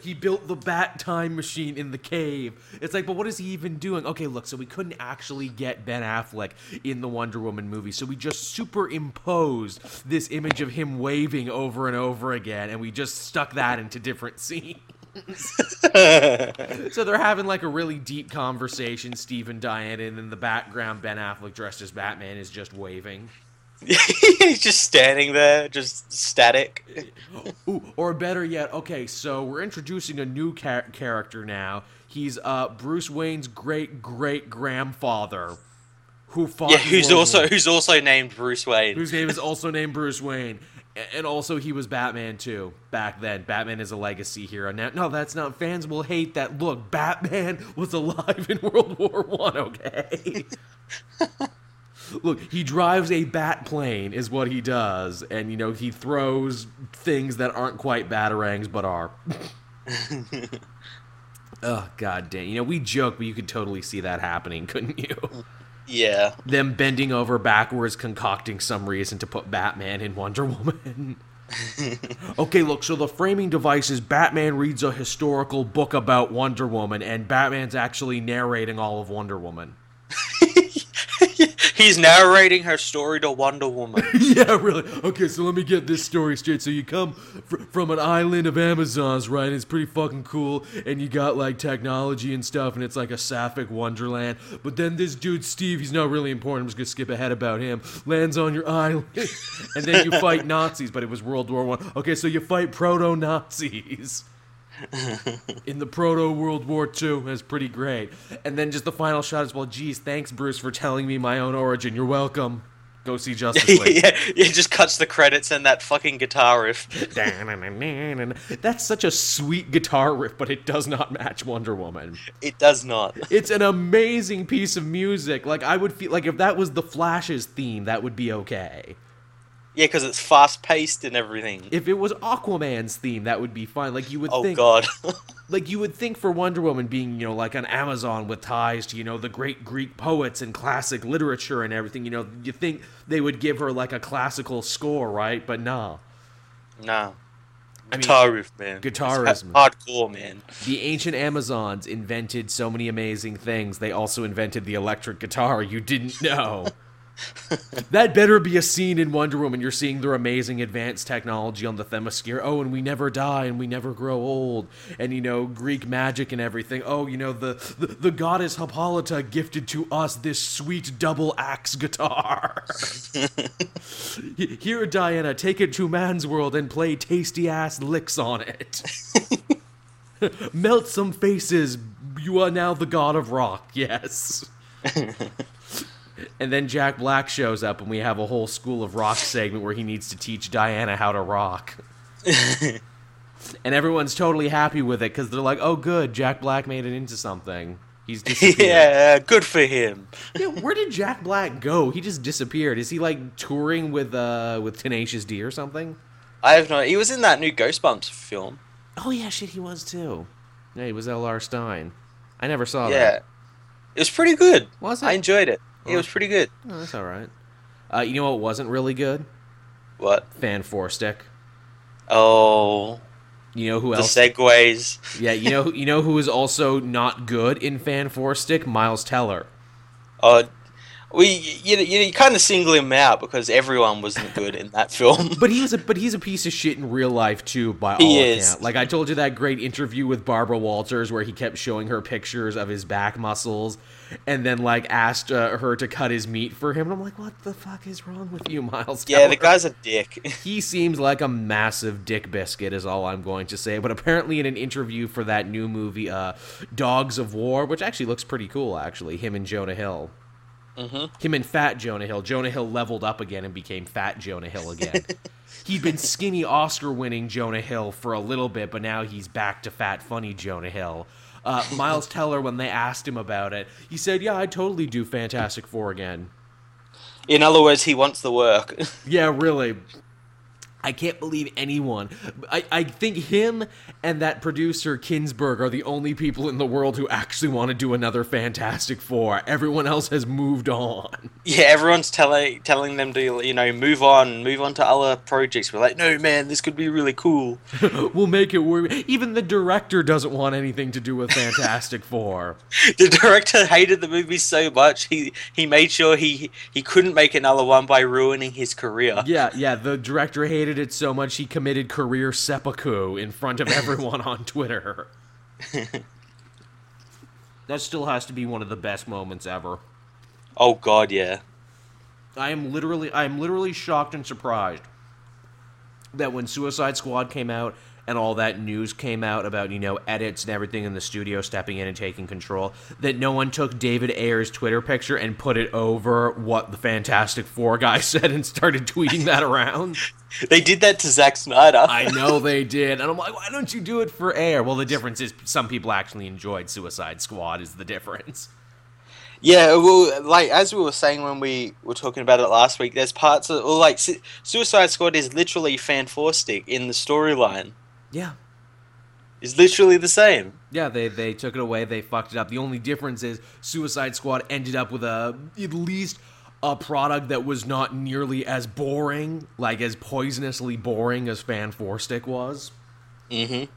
he built the Bat time machine in the cave. It's like, but what is he even doing? Okay, look, so we couldn't actually get Ben Affleck in the Wonder Woman movie, so we just superimposed this image of him waving over and over again, and we just stuck that into different scenes. *laughs* so they're having like a really deep conversation, Steve and Diane, and in the background, Ben Affleck dressed as Batman is just waving. *laughs* He's just standing there, just static. Ooh, or better yet, okay, so we're introducing a new char- character now. He's uh, Bruce Wayne's great great grandfather, who fought. Yeah, who's World also War- who's also named Bruce Wayne. whose name is *laughs* also named Bruce Wayne, and also he was Batman too back then. Batman is a legacy hero now. No, that's not. Fans will hate that. Look, Batman *laughs* was alive in World War One. Okay. Look, he drives a bat plane, is what he does, and you know he throws things that aren't quite batarangs but are. *laughs* oh god damn! You know we joke, but you could totally see that happening, couldn't you? *laughs* Yeah. Them bending over backwards, concocting some reason to put Batman in Wonder Woman. *laughs* okay, look, so the framing device is Batman reads a historical book about Wonder Woman, and Batman's actually narrating all of Wonder Woman. He's narrating her story to Wonder Woman. *laughs* yeah, really. Okay, so let me get this story straight. So you come fr- from an island of Amazons, right? It's pretty fucking cool, and you got like technology and stuff, and it's like a sapphic wonderland. But then this dude Steve, he's not really important. I'm just gonna skip ahead about him. Lands on your island, *laughs* and then you fight Nazis. But it was World War One. Okay, so you fight proto Nazis. *laughs* in the proto World War II. That's pretty great. And then just the final shot is well, geez, thanks Bruce for telling me my own origin. You're welcome. Go see Justice *laughs* League. yeah, it just cuts the credits and that fucking guitar riff. *laughs* That's such a sweet guitar riff, but it does not match Wonder Woman. It does not. It's an amazing piece of music. Like I would feel like if that was the Flash's theme, that would be okay. Yeah, because it's fast paced and everything. If it was Aquaman's theme, that would be fine. Like you would oh think god. *laughs* like you would think for Wonder Woman being, you know, like an Amazon with ties to, you know, the great Greek poets and classic literature and everything, you know, you think they would give her like a classical score, right? But nah. nah. I mean, Guitar riff, man. guitar It's riff. hardcore, man. the ancient Amazons invented so many amazing things. They also invented the electric guitar you didn't know. *laughs* that better be a scene in Wonder Woman. You're seeing their amazing advanced technology on the Themyscira. Oh, and we never die and we never grow old. And you know, Greek magic and everything. Oh, you know, the the, the goddess Hippolyta gifted to us this sweet double axe guitar. *laughs* Here, Diana, take it to man's world and play tasty ass licks on it. *laughs* Melt some faces. You are now the god of rock. Yes. And then Jack Black shows up, and we have a whole School of Rock segment where he needs to teach Diana how to rock. *laughs* and everyone's totally happy with it because they're like, "Oh, good, Jack Black made it into something." He's *laughs* disappeared. yeah, good for him. *laughs* yeah, where did Jack Black go? He just disappeared. Is he like touring with uh with Tenacious D or something? I have no. He was in that new Goosebumps film. Oh yeah, shit, he was too. Yeah, he was L.R. Stine. I never saw Yeah, that. Yeah, it was pretty good. Was it? I enjoyed it. It was pretty good. Oh, that's all right. Uh, you know what wasn't really good? What? Fan four stick. Oh, You know who the else? segues. yeah, you know you know who is also not good in fan four stick? Miles Teller. Oh, we you, you, you kind of single him out because everyone wasn't good in that film. But he was a but he's a piece of shit in real life too, by all He is. accounts. Like I told you that great interview with Barbara Walters where he kept showing her pictures of his back muscles, and then like asked uh, her to cut his meat for him. And I'm like, what the fuck is wrong with you, *laughs* Miles? yeah, the guy's a dick. *laughs* He seems like a massive dick biscuit, is all I'm going to say. But apparently, in an interview for that new movie, uh, Dogs of War, which actually looks pretty cool, actually, him and Jonah Hill. Mhm. Him and Fat Jonah Hill. Jonah Hill leveled up again and became Fat Jonah Hill again. *laughs* He'd been skinny Oscar winning Jonah Hill for a little bit, but now he's back to fat, funny Jonah Hill. Uh, Miles Teller, when they asked him about it, he said, Yeah, I'd totally do Fantastic Four again. In other words, he wants the work. *laughs* Yeah, really. I can't believe anyone. I, I think him and that producer Kinberg are the only people in the world who actually want to do another Fantastic Four. Everyone else has moved on. yeah, everyone's telling telling them to you know move on, move on to other projects. We're like, no man, this could be really cool. *laughs* we'll make it work. Even the director doesn't want anything to do with Fantastic *laughs* Four. the director hated the movie so much he he made sure he he couldn't make another one by ruining his career. Yeah, yeah, the director hated it so much he committed career seppuku in front of everyone on Twitter. *laughs* that still has to be one of the best moments ever. Oh god, yeah. I am literally I am literally shocked and surprised that when Suicide Squad came out and all that news came out about, you know, edits and everything in the studio stepping in and taking control, that no one took David Ayer's Twitter picture and put it over what the Fantastic Four guy *laughs* said and started tweeting that around. *laughs* They did that to Zack Snyder. I know they did. And I'm like, why don't you do it for Ayer? Well, the difference is some people actually enjoyed Suicide Squad is the difference. Yeah, well, like as we were saying when we were talking about it last week, there's parts of, well, like Su- Suicide Squad is literally fan four stick in the storyline. Yeah. It's literally the same. Yeah, they they took it away. They fucked it up. The only difference is Suicide Squad ended up with a at least a product that was not nearly as boring, like as poisonously boring as Fan Four Stick was. Mm-hmm.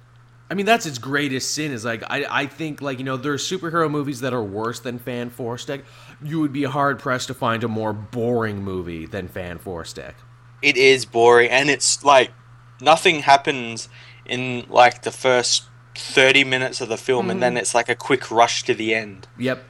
I mean, that's its greatest sin. Is like I I think like you know there are superhero movies that are worse than Fan Four Stick. You would be hard pressed to find a more boring movie than Fan Four Stick. It is boring, and it's like nothing happens in like the first thirty minutes of the film, and then it's like a quick rush to the end. Yep.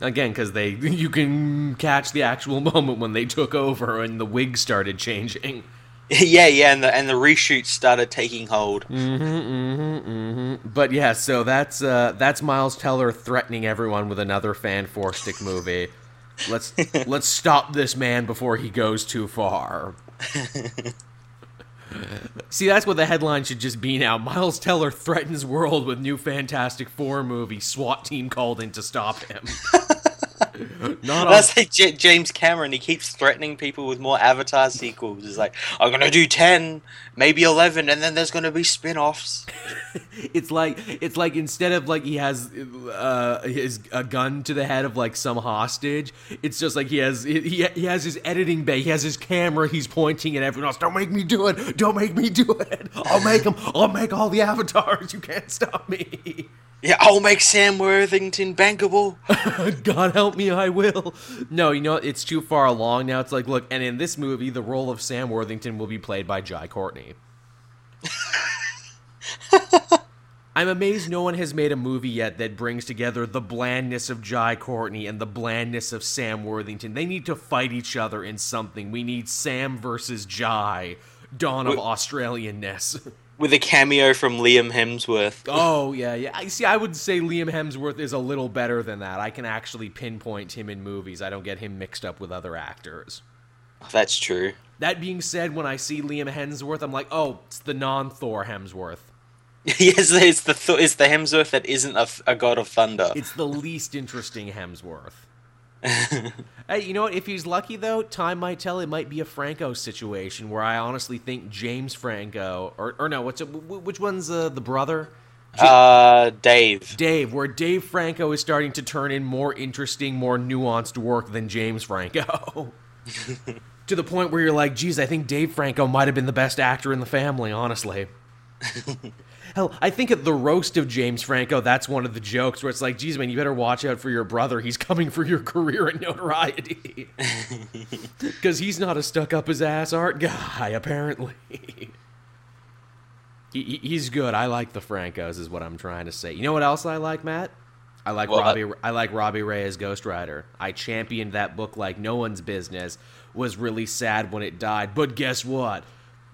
Again, because they *laughs* you can catch the actual *laughs* moment when they took over and the wig started changing. *laughs* yeah, yeah, and the and the reshoots started taking hold. Mm-hmm, mm-hmm, mm-hmm. But yeah, so that's uh, that's Miles Teller threatening everyone with another fan four stick movie. Let's let's stop this man before he goes too far. See, that's what the headline should just be now. Miles Teller threatens world with new Fantastic Four movie. SWAT team called in to stop him. *laughs* *laughs* Not That's like J- James Cameron. He keeps threatening people with more Avatar sequels. He's like, I'm gonna do ten, maybe eleven, and then there's gonna be spin-offs. *laughs* it's like it's like instead of like he has uh his a gun to the head of like some hostage it's just like he has he, he has his editing bay he has his camera he's pointing at everyone else don't make me do it don't make me do it i'll make them i'll make all the avatars you can't stop me Yeah, I'll make Sam Worthington bankable. *laughs* god help me me, I will. *laughs* No, you know, it's too far along now. It's like, look, and in this movie, the role of Sam Worthington will be played by Jai Courtney. *laughs* I'm amazed no one has made a movie yet that brings together the blandness of Jai Courtney and the blandness of Sam Worthington. They need to fight each other in something. We need Sam versus Jai, dawn of Australianness. *laughs* With a cameo from Liam Hemsworth. oh yeah, yeah. I see. I would say Liam Hemsworth is a little better than that. I can actually pinpoint him in movies. I don't get him mixed up with other actors. Oh, that's true. That being said, when I see Liam Hemsworth, I'm like, oh, it's the non-Thor Hemsworth. *laughs* yes, it's the th- it's the Hemsworth that isn't a, a god of thunder. It's the least interesting Hemsworth. *laughs* hey, you know what? If he's lucky, though, time might tell it might be a Franco situation where I honestly think James Franco, or, or no, what's it, which one's uh, the brother? Uh, Dave. Dave, where Dave Franco is starting to turn in more interesting, more nuanced work than James Franco. *laughs* to the point where you're like, geez, I think Dave Franco might have been the best actor in the family, honestly. *laughs* Hell, I think at the roast of James Franco, that's one of the jokes where it's like, geez, man, you better watch out for your brother. He's coming for your career and notoriety. *laughs* Because he's not a stuck up his ass art guy, apparently. he, he's good. I like the Francos, is what I'm trying to say. You know what else I like, Matt? I like what? Robbie. I like Robbie Reyes as Ghost Rider. I championed that book like no one's business. Was really sad when it died, but guess what?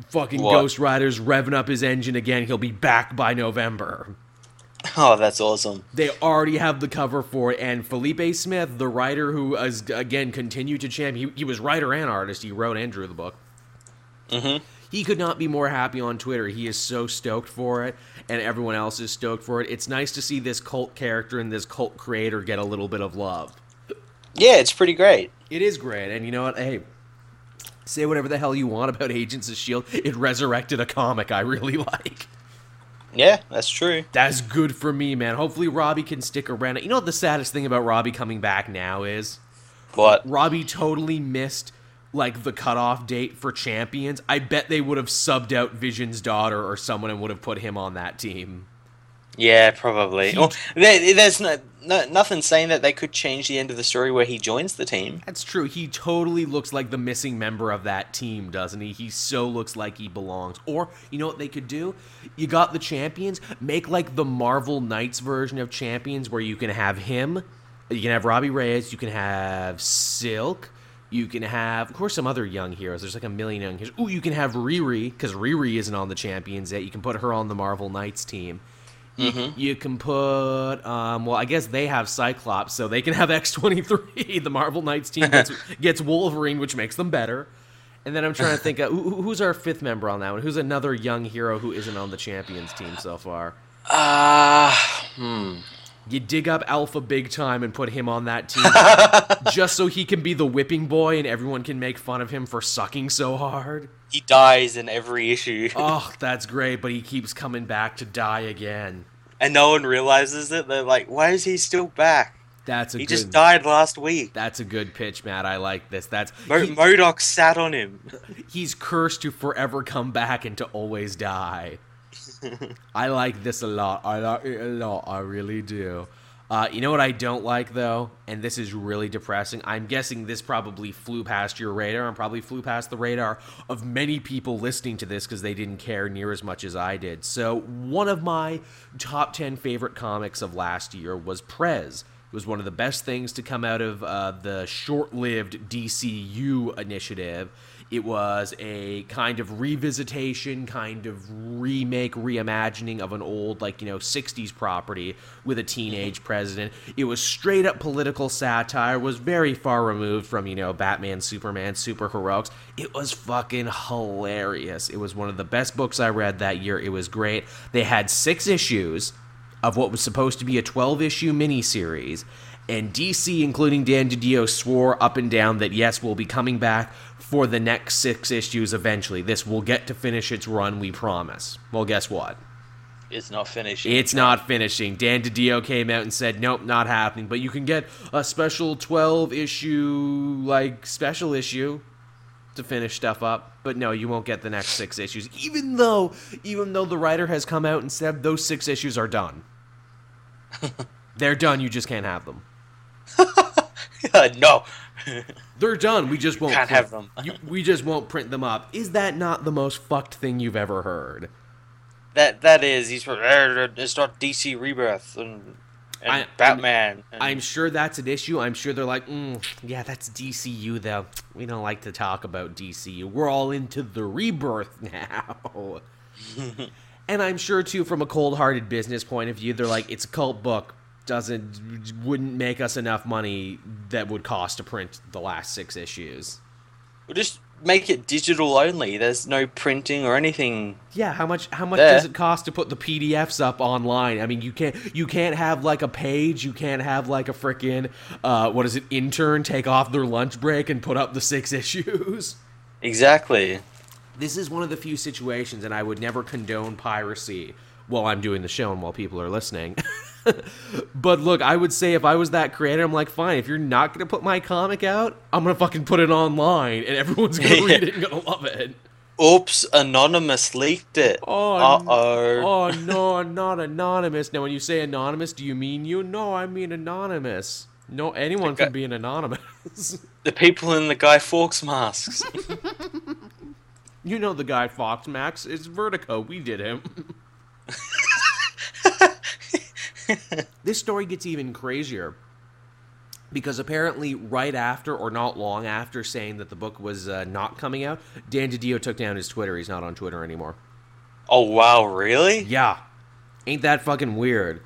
Fucking what? Ghost Rider's revving up his engine again. He'll be back by November. Oh, that's awesome. They already have the cover for it, and Felipe Smith, the writer who has again continued to champion, he, he was writer and artist. He wrote and drew the book. Mm-hmm. He could not be more happy on Twitter. He is so stoked for it, and everyone else is stoked for it. It's nice to see this cult character and this cult creator get a little bit of love. Yeah, it's pretty great. It is great, and you know what? Hey, say whatever the hell you want about Agents of S.H.I.E.L.D., it resurrected a comic I really *laughs* like. Yeah, that's true. That's good for me, man. Hopefully, Robbie can stick around. You know what the saddest thing about Robbie coming back now is? What? Robbie totally missed like the cutoff date for champions. I bet they would have subbed out Vision's daughter or someone and would have put him on that team. Yeah, probably. Well, there, there's no, no, nothing saying that they could change the end of the story where he joins the team. That's true. He totally looks like the missing member of that team, doesn't he? He so looks like he belongs. Or, you know what they could do? You got the champions, make like the Marvel Knights version of champions where you can have him, you can have Robbie Reyes, you can have Silk. You can have, of course, some other young heroes. There's like a million young heroes. Ooh, you can have Riri because Riri isn't on the champions yet. You can put her on the Marvel Knights team Mm-hmm. You, can put, um, well, I guess they have Cyclops, so they can have *laughs* X twenty three. The Marvel Knights team gets, *laughs* gets, Wolverine, which makes them better. And then I'm trying to think, of, who's our fifth member on that one? Who's another young hero who isn't on the Champions team so far? Ah, uh, hmm. You dig up Alpha big time and put him on that team *laughs* just so he can be the whipping boy and everyone can make fun of him for sucking so hard. He dies in every issue. oh, that's great, but he keeps coming back to die again. And no one realizes it. They're like, why is he still back? That's a he good, just died last week. That's a good pitch, Matt. I like this. That's Mo- he, MODOK sat on him. He's cursed to forever come back and to always die. I like this a lot. I like it a lot. I really do. Uh, you know what I don't like though, and this is really depressing. I'm guessing this probably flew past your radar and probably flew past the radar of many people listening to this because they didn't care near as much as I did. So one of my top ten favorite comics of last year was Prez. It was one of the best things to come out of uh, the short-lived DC You initiative it was a kind of revisitation, kind of remake, reimagining of an old, like, you know, 60s property with a teenage *laughs* president. It was straight up political satire, was very far removed from, you know, Batman, Superman, superheroics. It was fucking hilarious. It was one of the best books I read that year. It was great. They had six issues of what was supposed to be a 12 issue miniseries. And DC, including Dan DiDio, swore up and down that yes, we'll be coming back for the next six issues eventually. This will get to finish its run, we promise. Well, guess what? It's not finishing. It's not finishing. Dan DiDio came out and said, nope, not happening. But you can get a special 12 issue, like, special issue to finish stuff up. But no, you won't get the next six issues. Even though, even though the writer has come out and said those six issues are done. *laughs* They're done, you just can't have them. *laughs* no. They're done. We just won't Can't print- have them. *laughs* you, we just won't print them up. Is that not the most fucked thing you've ever heard? That that is. He's it's not DC Rebirth and, and I- Batman. and- I'm sure that's an issue. I'm sure they're like, mm, yeah, that's DC You though. We don't like to talk about DC You. We're all into the rebirth *laughs* now. *laughs* and I'm sure too, from a cold-hearted business point of view, they're like, it's a cult book. Doesn't wouldn't make us enough money that would cost to print the last six issues. We'll just make it digital only. There's no printing or anything. Yeah, how much how much There. does it cost to put the PDFs up online? I mean, you can't you can't have like a page, you can't have like a frickin' uh what is it, intern take off their lunch break and put up the six *laughs* issues. Exactly. This is one of the few situations and I would never condone piracy while I'm doing the show and while people are listening. *laughs* *laughs* but look, I would say if I was that creator, I'm like, fine, if you're not gonna put my comic out, I'm gonna fucking put it online and everyone's gonna *laughs* Yeah. read it and gonna love it. Oops, Anonymous leaked it. Oh, uh oh. Oh *laughs* no, not anonymous. Now, when you say anonymous, do you mean you? No, I mean anonymous. No, anyone Okay. can be an anonymous. The people in the Guy Fawkes masks. you know the guy Fawkes Max. It's Vertigo. We did him. *laughs* this story gets even crazier because apparently, right after or not long after saying that the book was uh, not coming out, Dan DiDio took down his Twitter. He's not on Twitter anymore. oh wow, really? Yeah, ain't that fucking weird?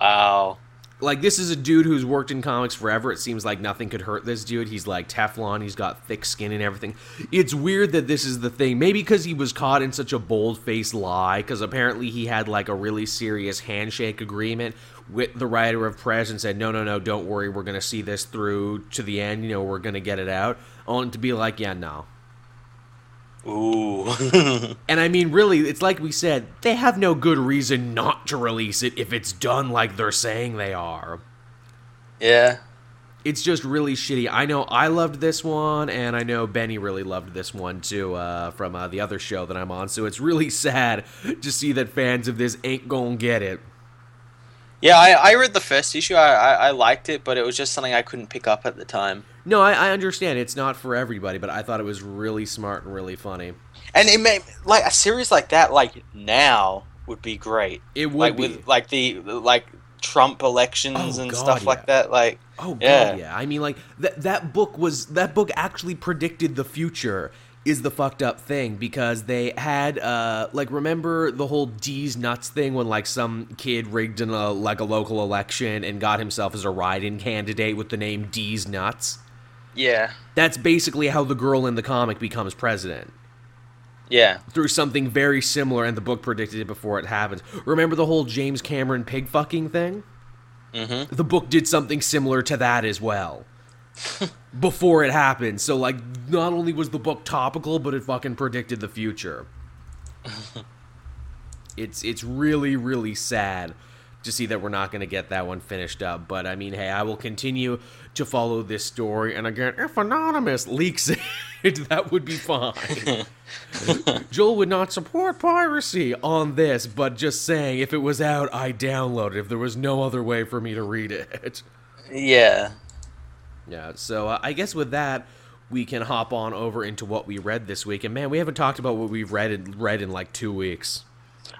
Wow. Like this is a dude who's worked in comics forever. It seems like nothing could hurt this dude. He's like Teflon. He's got thick skin and everything. It's weird that this is the thing. Maybe because he was caught in such a bold-faced lie. Because apparently he had like a really serious handshake agreement with the writer of Prez and said, "No, no, no, don't worry. We're gonna see this through to the end. You know, we're gonna get it out." On to be like, "Yeah, no." Ooh. *laughs* And I mean, really, it's like we said, they have no good reason not to release it if it's done like they're saying they are. yeah. it's just really shitty. I know I loved this one, and I know Benny really loved this one too uh, from uh, the other show that I'm on. So it's really *laughs* sad to see that fans of this ain't gonna get it. Yeah, I, I read the first issue. I, I, I liked it, but it was just something I couldn't pick up at the time. No, I, I understand it's not for everybody, but I thought it was really smart and really funny. And it may like a series like that, like now, would be great. It would like be. with like the like Trump elections Oh, and God, stuff yeah. like that. Like Oh god, Yeah. yeah. I mean, like that that book was that book actually predicted the future. Is the fucked up thing because they had uh like remember the whole Deez Nuts thing when like some kid rigged in a like a local election and got himself as a write-in candidate with the name Deez Nuts. yeah, That's basically how the girl in the comic becomes president yeah, through something very similar, and the book predicted it before it happens. Remember the whole James Cameron pig fucking thing? mm-hmm. the book did something similar to that as well *laughs* before it happened. So like not only was the book topical, but it fucking predicted the future. *laughs* it's it's really really sad to see that we're not going to get that one finished up. But I mean, hey, I will continue to follow this story. And again, if Anonymous leaks *laughs* it, that would be fine. Joel would not support piracy on this, but just saying, if it was out, I download it. If there was no other way for me to read it. yeah. Yeah, so uh, I guess with that, we can hop on over into what we read this week. And man, we haven't talked about what we've read in, read in like two weeks.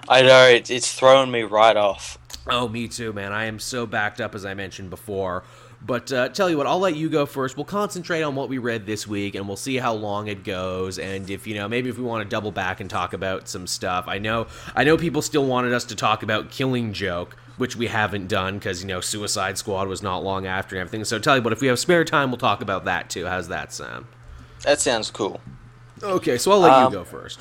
I know it's it's throwing me right off. Oh, me too, man. I am so backed up, as I mentioned before. But uh, tell you what, I'll let you go first. We'll concentrate on what we read this week, and we'll see how long it goes. And if you know, maybe if we want to double back and talk about some stuff. I know, I know, people still wanted us to talk about Killing Joke, which we haven't done because you know, Suicide Squad was not long after and everything. So tell you what, if we have spare time, we'll talk about that too. How's that sound? That sounds cool. Okay, so I'll let Um, you go first.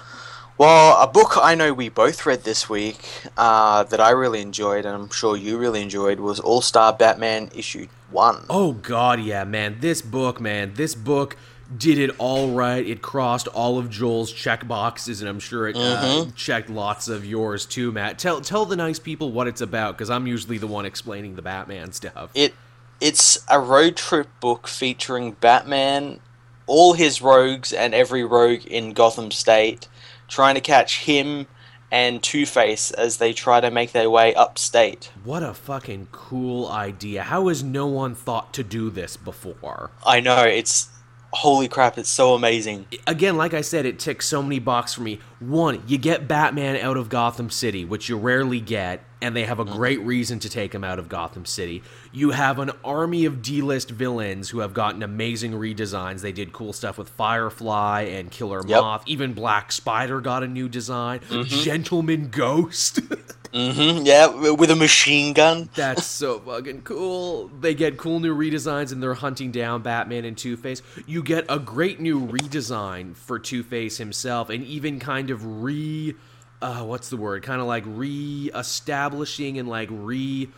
Well, a book I know we both read this week uh, that I really enjoyed, and I'm sure you really enjoyed, was All Star Batman issue one. Oh god, yeah, man. This book, man. This book did it all right. It crossed all of Joel's check boxes, and I'm sure it uh, checked lots of yours too, Matt. Tell tell the nice people what it's about, because I'm usually the one explaining the Batman *laughs* stuff. It it's a road trip book featuring Batman, all his rogues, and every rogue in Gotham State, trying to catch him and Two Face as they try to make their way upstate. What a fucking cool idea. How has no one thought to do this before? I know, it's. Holy crap, it's so amazing. Again, like I said, it ticks so many boxes for me. One, you get Batman out of Gotham City, which you rarely get, and they have a great reason to take him out of Gotham City. You have an army of D-list villains who have gotten amazing redesigns. They did cool stuff with Firefly and Killer Yep. Moth. Even Black Spider got a new design. Gentleman Ghost. *laughs* hmm yeah, with a machine gun. That's so fucking cool. They get cool new redesigns and they're hunting down Batman and Two Face. You get a great new redesign for Two Face himself, and even kind of re. Uh, what's the word? Kind of like re establishing and like re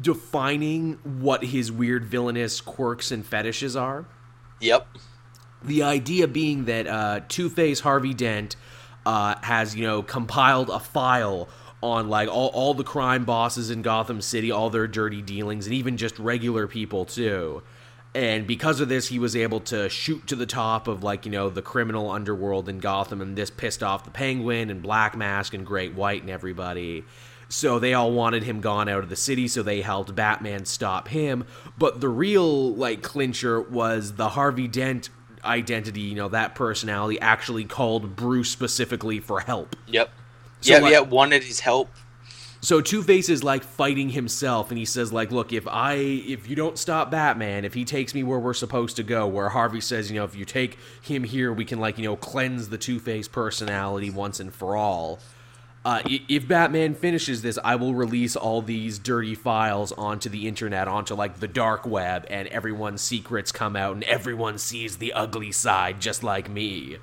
defining what his weird villainous quirks and fetishes are. Yep. The idea being that uh, Two Face Harvey Dent uh, has, you know, compiled a file on like all, all the crime bosses in Gotham City, all their dirty dealings, and even just regular people too. And because of this, he was able to shoot to the top of like, you know, the criminal underworld in Gotham, and this pissed off the Penguin and Black Mask and Great White and everybody. So they all wanted him gone out of the city, so they helped Batman stop him. But the real like clincher was the Harvey Dent identity, you know, that personality actually called Bruce specifically for help. Yep. So, yeah, like- yeah, wanted his help. So Two Face is like fighting himself, and he says like, "Look, if I if you don't stop Batman, if he takes me where we're supposed to go, where Harvey says, you know, if you take him here, we can like you know cleanse the Two Face personality once and for all." Uh, if Batman finishes this, I will release all these dirty files onto the internet, onto like the dark web, and everyone's secrets come out, and everyone sees the ugly side, just like me.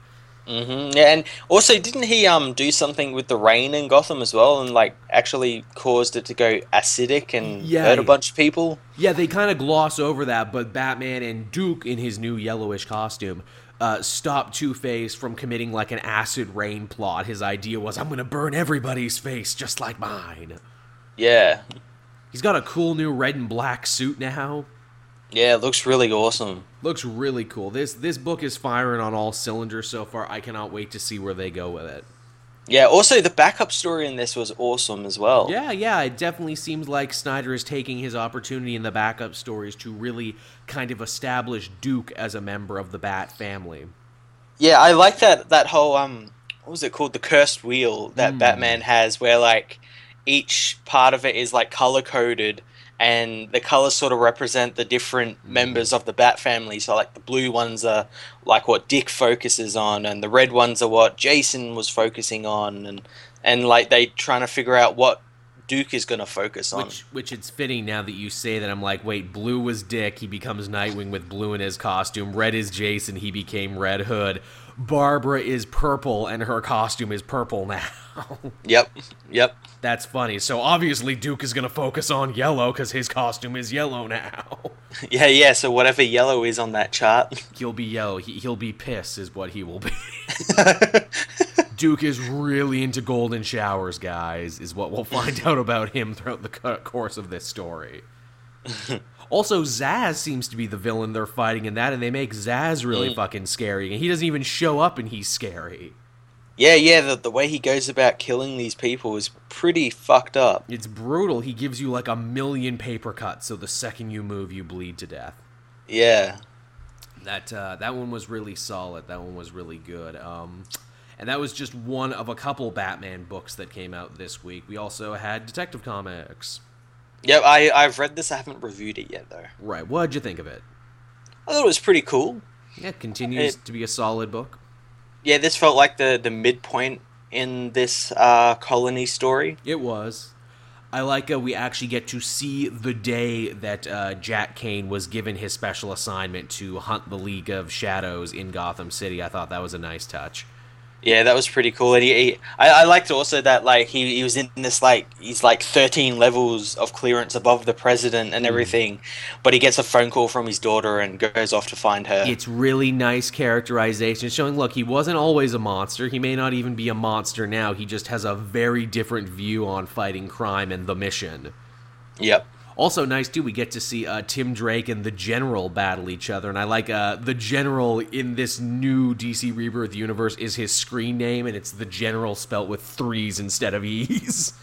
Hmm Yeah, and also didn't he um do something with the rain in Gotham as well, and like actually caused it to go acidic and Yeah, hurt a bunch of people? Yeah, they kind of gloss over that, but Batman and Duke, in his new yellowish costume, uh, stopped Two Face from committing like an acid rain plot. His idea was, I'm gonna burn everybody's face just like mine. Yeah, He's got a cool new red and black suit now. yeah, it looks really awesome. Looks really cool. This this book is firing on all cylinders so far. I cannot wait to see where they go with it. Yeah, also the backup story in this was awesome as well. Yeah, yeah, it definitely seems like Snyder is taking his opportunity in the backup stories to really kind of establish Duke as a member of the Bat family. Yeah, I like that that whole um what was it called? The cursed wheel that Hmm. Batman has where like each part of it is like color coded and the colors sort of represent the different Hmm. members of the Bat family. So like the blue ones are like what Dick focuses on and the red ones are what Jason was focusing on and and like they trying to figure out what Duke is going to focus on. Which, which it's fitting now that you say that. I'm like, wait, blue was Dick. He becomes Nightwing with blue in his costume. Red is Jason. He became Red Hood. Barbara is purple, and her costume is purple now. *laughs* Yep. Yep. That's funny. So obviously Duke is gonna focus on yellow because his costume is yellow now. *laughs* Yeah, yeah, so whatever yellow is on that chart. he'll be yellow. He, he'll be piss, is what he will be. *laughs* Duke is really into golden showers, guys. Is what we'll find out about him throughout the course of this story. Also, Zsasz seems to be the villain they're fighting in that, and they make Zsasz really fucking scary. And he doesn't even show up, and he's scary. Yeah, yeah, the, the way he goes about killing these people is pretty fucked up. It's brutal. He gives you like a million paper cuts, so the second you move, you bleed to death. Yeah. That uh, that one was really solid. That one was really good. Um, and that was just one of a couple Batman books that came out this week. We also had Detective Comics. Yep, I, I've read this, I haven't reviewed it yet, though. Right. What'd you think of it? I thought it was pretty cool. Yeah, it continues It- to be a solid book. Yeah, this felt like the, the midpoint in this uh, colony story. It was. I like uh, we actually get to see the day that uh, Jack Kane was given his special assignment to hunt the League of Shadows in Gotham City. I thought that was a nice touch. Yeah, that was pretty cool. And he, he I, I liked also that like he, he was in this like he's like thirteen levels of clearance above the president and mm. everything, but he gets a phone call from his daughter and goes off to find her. It's really nice characterization showing look, he wasn't always a monster. He may not even be a monster now. He just has a very different view on fighting crime and the mission. Yep. Also nice too. We get to see uh, Tim Drake and the General battle each other, and I like uh, the General in this new DC Rebirth universe is his screen name, and it's the General spelt with threes instead of e's.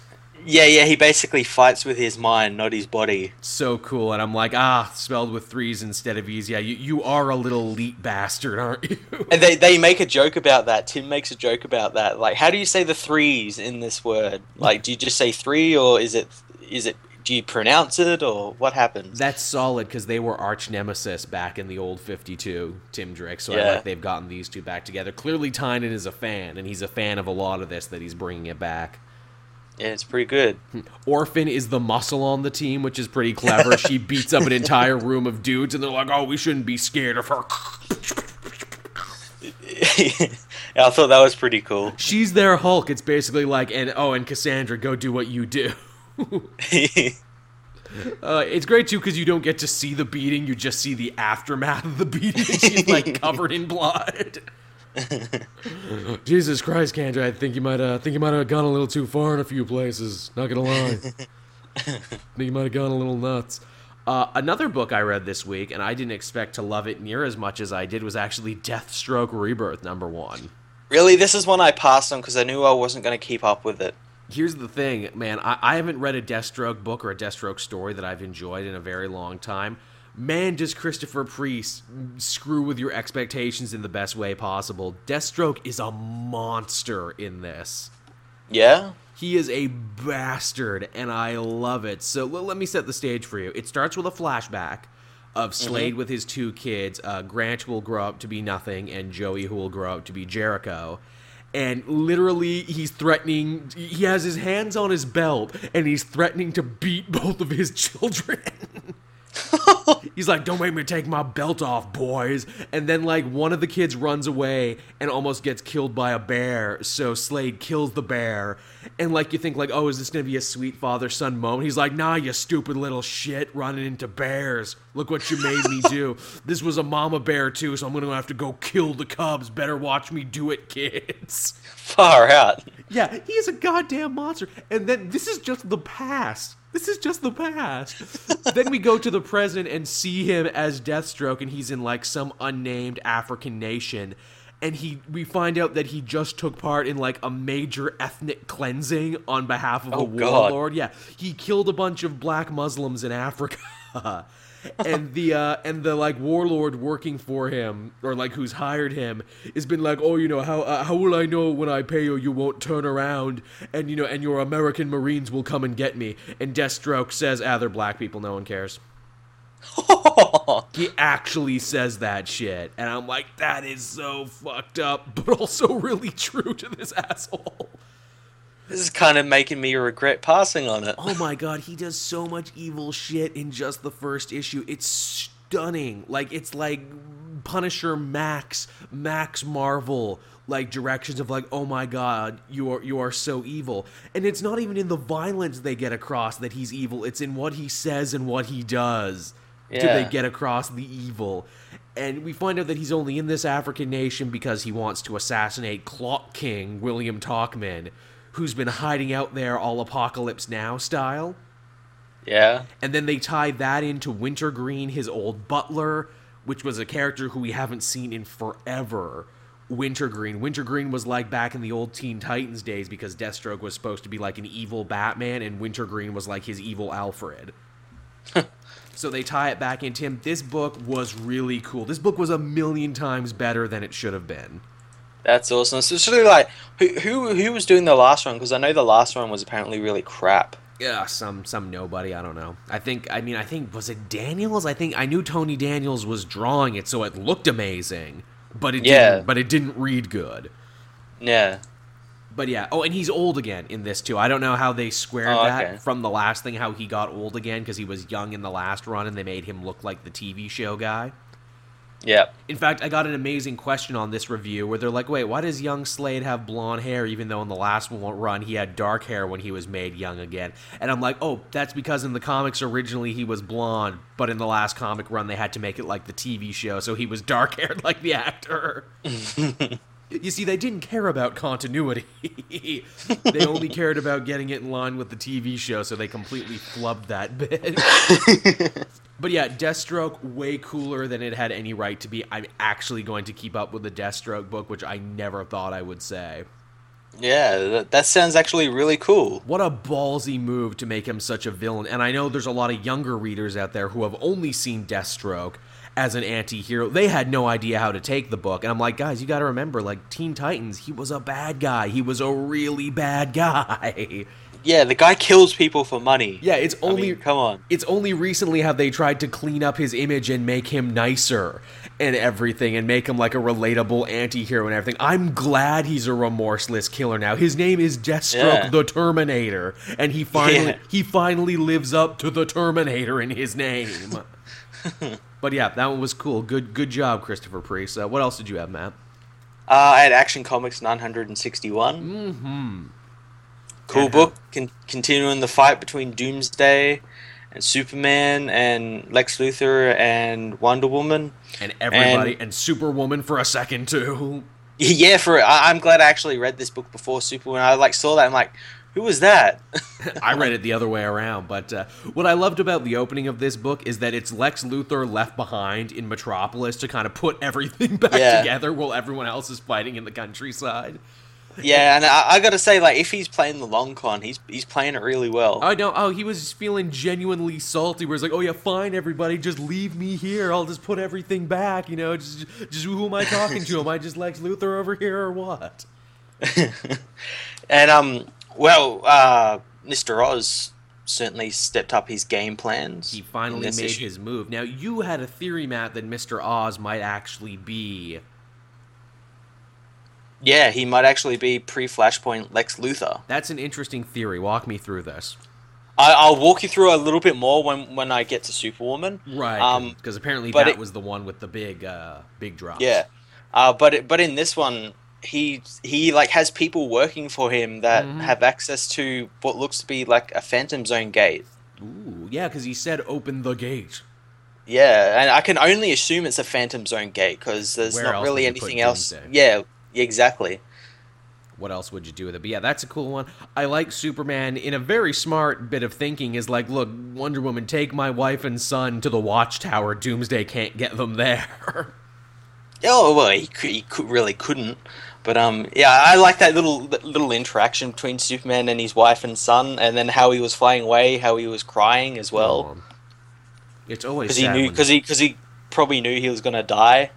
Yeah, yeah, he basically fights with his mind, not his body. So cool, and I'm like, ah, spelled with threes instead of e's. Yeah, you, you are a little elite bastard, aren't you? *laughs* And they, they make a joke about that. Tim makes a joke about that. Like, how do you say the threes in this word? Like, do you just say three, or is it is it do you pronounce it, or what happens? That's solid because they were arch nemesis back in the old 52, Tim Drake. So I like they've gotten these two back together. Clearly, Tynion is a fan, and he's a fan of a lot of this that he's bringing it back. Yeah, it's pretty good. *laughs* Orphan is the muscle on the team, which is pretty clever. she *laughs* beats up an entire room of dudes, and they're like, "Oh, we shouldn't be scared of her." yeah, *laughs* I thought that was pretty cool. She's their Hulk. It's basically like, and oh, and Cassandra, go do what you do. *laughs* Uh, it's great too because you don't get to see the beating; you just see the aftermath of the beating. *laughs* She's like covered in blood. *laughs* Jesus Christ, Kendra! I think you might, uh, think you might have gone a little too far in a few places. Not gonna lie, I think you might have gone a little nuts. Uh, another book I read this week, and I didn't expect to love it near as much as I did, was actually Deathstroke Rebirth number one. really, this is one I passed on because I knew I wasn't going to keep up with it. Here's the thing, man. I, I haven't read a Deathstroke book or a Deathstroke story that I've enjoyed in a very long time. Man, does Christopher Priest screw with your expectations in the best way possible. Deathstroke is a monster in this. Yeah, He is a bastard, and I love it. So l- let me set the stage for you. It starts with a flashback of Slade with his two kids. Uh, Grant will grow up to be nothing, and Joey, who will grow up to be Jericho. And literally, he's threatening. He has his hands on his belt, and he's threatening to beat both of his *laughs* children. *laughs* He's like, "Don't make me take my belt off, boys!" And then like one of the kids runs away and almost gets killed by a bear. So Slade kills the bear, and like you think like, "Oh, is this gonna be a sweet father son moment?" He's like, "Nah, you stupid little shit, running into bears. Look what you made me do. This was a mama bear too, so I'm gonna have to go kill the cubs. Better watch me do it, kids." far out. Yeah, he is a goddamn monster. And then this is just the past. This is just the past. then we go to the present and see him as Deathstroke, and he's in like some unnamed African nation. And he, we find out that he just took part in like a major ethnic cleansing on behalf of a Oh, God. warlord. Yeah, he killed a bunch of black Muslims in Africa. *laughs* and the uh, and the like warlord working for him or like who's hired him has been like oh you know how uh, how will I know when I pay you you won't turn around and you know and your American Marines will come and get me? And Deathstroke says ah they're black people no one cares. *laughs* He actually says that shit and I'm like that is so fucked up but also really true to this *laughs* asshole This is kind of making me regret passing on it. Oh my god, he does so much evil shit in just the first issue. It's stunning. Like it's like Punisher Max, Max Marvel like directions of like, "Oh my god, you are you are so evil." And it's not even in the violence they get across that he's evil. It's in what he says and what he does. Yeah. Do they get across the evil? And we find out that he's only in this African nation because he wants to assassinate Clock King William Tockman, who's been hiding out there all Apocalypse Now style. Yeah. And then they tie that into Wintergreen, his old butler, which was a character who we haven't seen in forever. Wintergreen. Wintergreen was like back in the old Teen Titans days because Deathstroke was supposed to be like an evil Batman, and Wintergreen was like his evil Alfred. *laughs* so they tie it back into him. This book was really cool. This book was a million times better than it should have been. That's awesome. So it's really like who who who was doing the last one? Because I know the last one was apparently really crap. Yeah, some some nobody. I don't know. I think. I mean, I think was it Daniels? I think I knew Tony Daniels was drawing it, so it looked amazing, but it Yeah. didn't. But it didn't read good. Yeah. But yeah. Oh, and he's old again in this too. I don't know how they squared Oh, that okay. from the last thing. How he got old again because he was young in the last run, and they made him look like the TV show guy. Yeah. In fact, I got an amazing question on this review where they're like, "Wait, why does young Slade have blonde hair even though in the last one run he had dark hair when he was made young again?" And I'm like, "Oh, that's because in the comics originally he was blonde, but in the last comic run they had to make it like the TV show, so he was dark haired *laughs* like the actor." *laughs* You see, they didn't care about continuity. *laughs* they only cared about getting it in line with the TV show, so they completely flubbed that *laughs* bit. *laughs* but yeah, Deathstroke way cooler than it had any right to be. I'm actually going to keep up with the Deathstroke book, which I never thought I would say. Yeah, that, that sounds actually really cool. What a ballsy move to make him such a villain. And I know there's a lot of younger readers out there who have only seen Deathstroke as an anti-hero. They had no idea how to take the book. And I'm like, guys, you got to remember like Teen Titans, he was a bad guy. He was a really bad guy. *laughs* Yeah, the guy kills people for money. Yeah, it's I only mean, come on. It's only recently have they tried to clean up his image and make him nicer and everything and make him like a relatable anti-hero and everything. I'm glad he's a remorseless killer now. His name is Deathstroke Yeah. the Terminator and he finally Yeah. he finally lives up to the Terminator in his name. *laughs* but yeah, that one was cool. Good good job, Christopher Priest. Uh, what else did you have, Matt? Uh, I had Action Comics 961. Mm-hmm. Cool Yeah. book. Con- continuing the fight between Doomsday and Superman and Lex Luthor and Wonder Woman. And everybody and, Superwoman for a second too. *laughs* Yeah, for I- I'm glad I actually read this book before Superman. I like saw that. I'm like, who was that? I read it the other way around, but uh, what I loved about the opening of this book is that it's Lex Luthor left behind in Metropolis to kind of put everything *laughs* back Yeah. together while everyone else is fighting in the countryside. yeah, and I, I got to say, like, if he's playing the long con, he's he's playing it really well. I know. Oh, he was feeling genuinely salty. Where he's like, "Oh yeah, fine, everybody, just leave me here. I'll just put everything back. You know, just, just who am I talking to? Am I just Lex Luthor over here or what?" *laughs* And um, well, uh, Mr. Oz certainly stepped up his game plans. He finally made issue. his move. Now, you had a theory, Matt, that Mister Oz might actually be Yeah, he might actually be pre-Flashpoint Lex Luthor. That's an interesting theory. Walk me through this. I, I'll walk you through a little bit more when when I get to Superwoman. Right. Um, Because apparently that it- was the one with the big, uh, big drops. Yeah, uh, but it, but in this one, he he like has people working for him that Mhm. have access to what looks to be like a Phantom Zone gate. Ooh, yeah, because he said open the gate. Yeah, and I can only assume it's a Phantom Zone gate because there's Where not really would you put anything else. Doomsday? Yeah, exactly. What else would you do with it? But yeah, that's a cool one. I like Superman in a very smart bit of thinking is like, look, Wonder Woman, take my wife and son to the Watchtower. Doomsday can't get them there. *laughs* Oh well, he, could, he could, really couldn't. But um, yeah, I like that little little interaction between Superman and his wife and son, and then how he was flying away, how he was crying as well, Um, it's always because he knew because he because he probably knew he was gonna die.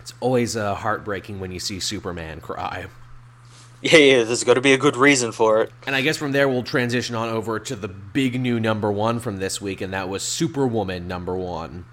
it's always uh, heartbreaking when you see Superman cry. Yeah, yeah, there's got to be a good reason for it. And I guess from there we'll transition on over to the big new number one from this week, and that was Superwoman number one.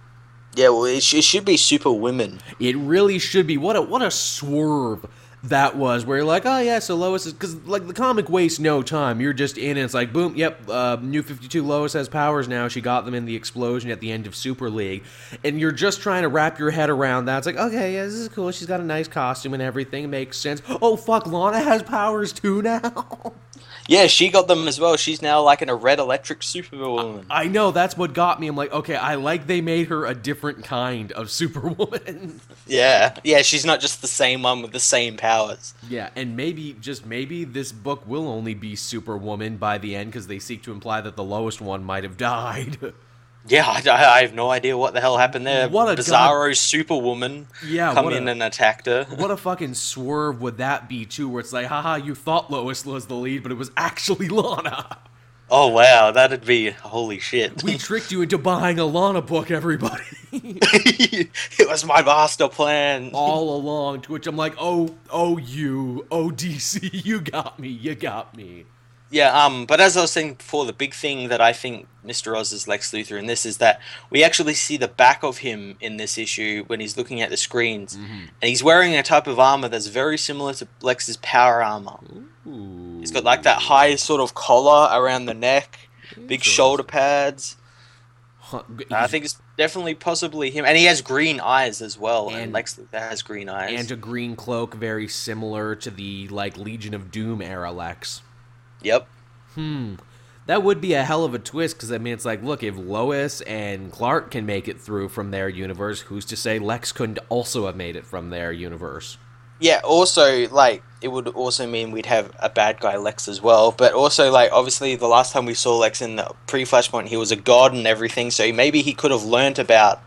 Yeah, well, it, sh- it should be Super Women. It really should be. What a what a swerve that was. Where you're like, oh yeah, so Lois is because like the comic wastes no time. You're just in, and it's like, boom, yep, uh, new Fifty Two Lois has powers now. She got them in the explosion at the end of Super League, and you're just trying to wrap your head around that. It's like, okay, yeah, this is cool. She's got a nice costume and everything. Makes sense. Oh fuck, Lana has powers too now. *laughs* Yeah, she got them as well. She's now like in a red electric Superwoman. I know that's what got me. I'm like, okay, I like they made her a different kind of *laughs* Superwoman. yeah, yeah, she's not just the same one with the same powers. Yeah, and maybe, just maybe, this book will only be Superwoman by the end because they seek to imply that the lowest one might have died. *laughs* Yeah, I, I have no idea what the hell happened there. What a Bizarro Superwoman yeah, come in a, and attacked her. what a fucking swerve would that be, too, where it's like, haha, you thought Lois was the lead, but it was actually *laughs* Lana. Oh wow, that'd be holy shit. We *laughs* tricked you into buying a Lana book, everybody. *laughs* it was my master plan. All along, to which I'm like, oh, oh, you, oh, DC, you got me, you got me. Yeah, um, but as I was saying before, the big thing that I think Mr. Oz is Lex Luthor in this is that we actually see the back of him in this issue when he's looking at the screens, Mm-hmm. and he's wearing a type of armor that's very similar to Lex's power armor. Ooh. He's got like that high sort of collar around the neck, big shoulder pads. Huh, I think it's definitely possibly him, and he has green eyes as well. And, And- Lex Luthor has green eyes. and a green cloak very similar to the like Legion of Doom era Lex. Yep. Hmm. That would be a hell of a twist because I mean, it's like, look, if Lois and Clark can make it through from their universe, who's to say Lex couldn't also have made it from their universe? yeah, also like it would also mean we'd have a bad guy Lex as well. But also like obviously the last time we saw Lex in the pre Flashpoint, he was a god and everything. So maybe he could have learnt about,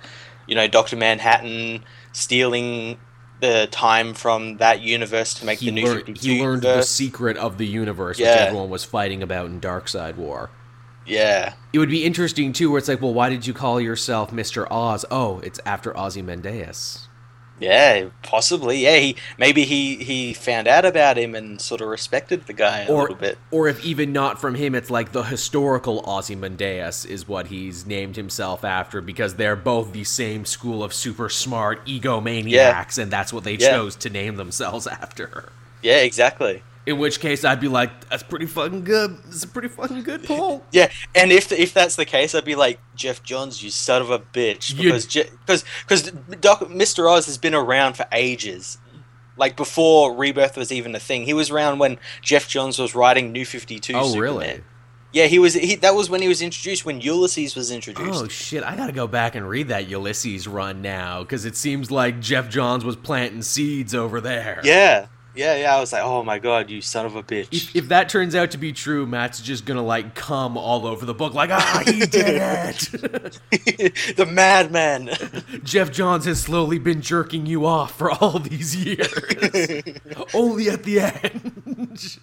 you know, Doctor Manhattan stealing the time from that universe to make He the new learned, 52 he learned the secret of the universe, which everyone was fighting about in Darkseid War. Yeah. It would be interesting too, where it's like, well, why did you call yourself Mister Oz? Oh, it's after Ozymandias. Yeah, possibly. Yeah, he maybe he he found out about him and sort of respected the guy a or, little bit. or if even not from him, it's like the historical Ozymandias is what he's named himself after because they're both the same school of super smart egomaniacs, and that's what they Yeah. chose to name themselves *laughs* after. Yeah, exactly. In which case, I'd be like, "That's pretty fucking good. It's a pretty fucking good pull." *laughs* Yeah, and if if that's the case, I'd be like Geoff Johns, you son of a bitch, because because because Doc Mr. Oz has been around for ages. Like before Rebirth was even a thing, he was around when Geoff Johns was writing New Fifty Two. Oh, Superman. really? Yeah, he was. He, that was when he was introduced. When Ulysses was introduced. Oh shit! I gotta go back and read that Ulysses run now because it seems like Geoff Johns was planting seeds over there. Yeah, yeah, yeah. I was like, oh my god, you son of a bitch. If, if that turns out to be true, Matt's just gonna like come all over the book, like ah, he did *laughs* it. *laughs* the madman. *laughs* Geoff Johns has slowly been jerking you off for all these years, only at the end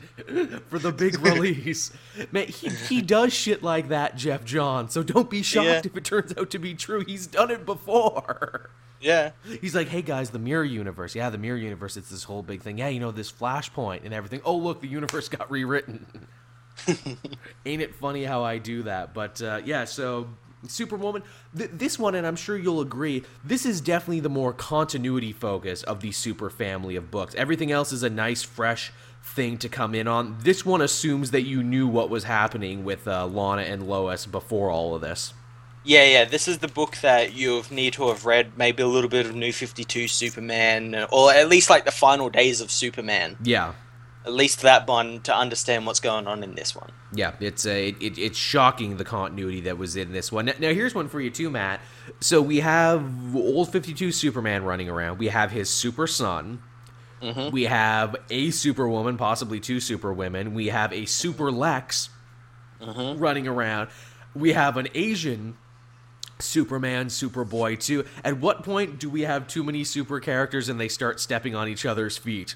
for the big release. Man, he he does shit like that, Geoff Johns. So don't be shocked Yeah. if it turns out to be true. He's done it before. Yeah. He's like, hey guys, the mirror universe. Yeah, the mirror universe. It's this whole big thing. Yeah, you know this flashpoint and everything. Oh, look, the universe got rewritten. *laughs* Ain't it funny how I do that? But uh, yeah, so Superwoman. Th- this one, and I'm sure you'll agree, this is definitely the more continuity focus of the Super family of books. Everything else is a nice, fresh thing to come in on. This one assumes that you knew what was happening with uh, Lana and Lois before all of this. Yeah, yeah. This is the book that you need to have read. Maybe a little bit of New Fifty Two Superman, or at least like the final days of Superman. Yeah. At least that one to understand what's going on in this one. Yeah, it's a it, it's shocking the continuity that was in this one. Now, now here's one for you too, Matt. So we have old 52 Superman running around. We have his super son. Mhm. We have a Superwoman, possibly two Superwomen. We have a Super Lex Mhm. running around. We have an Asian Superman, Superboy too. At what point do we have too many super characters and they start stepping on each other's feet?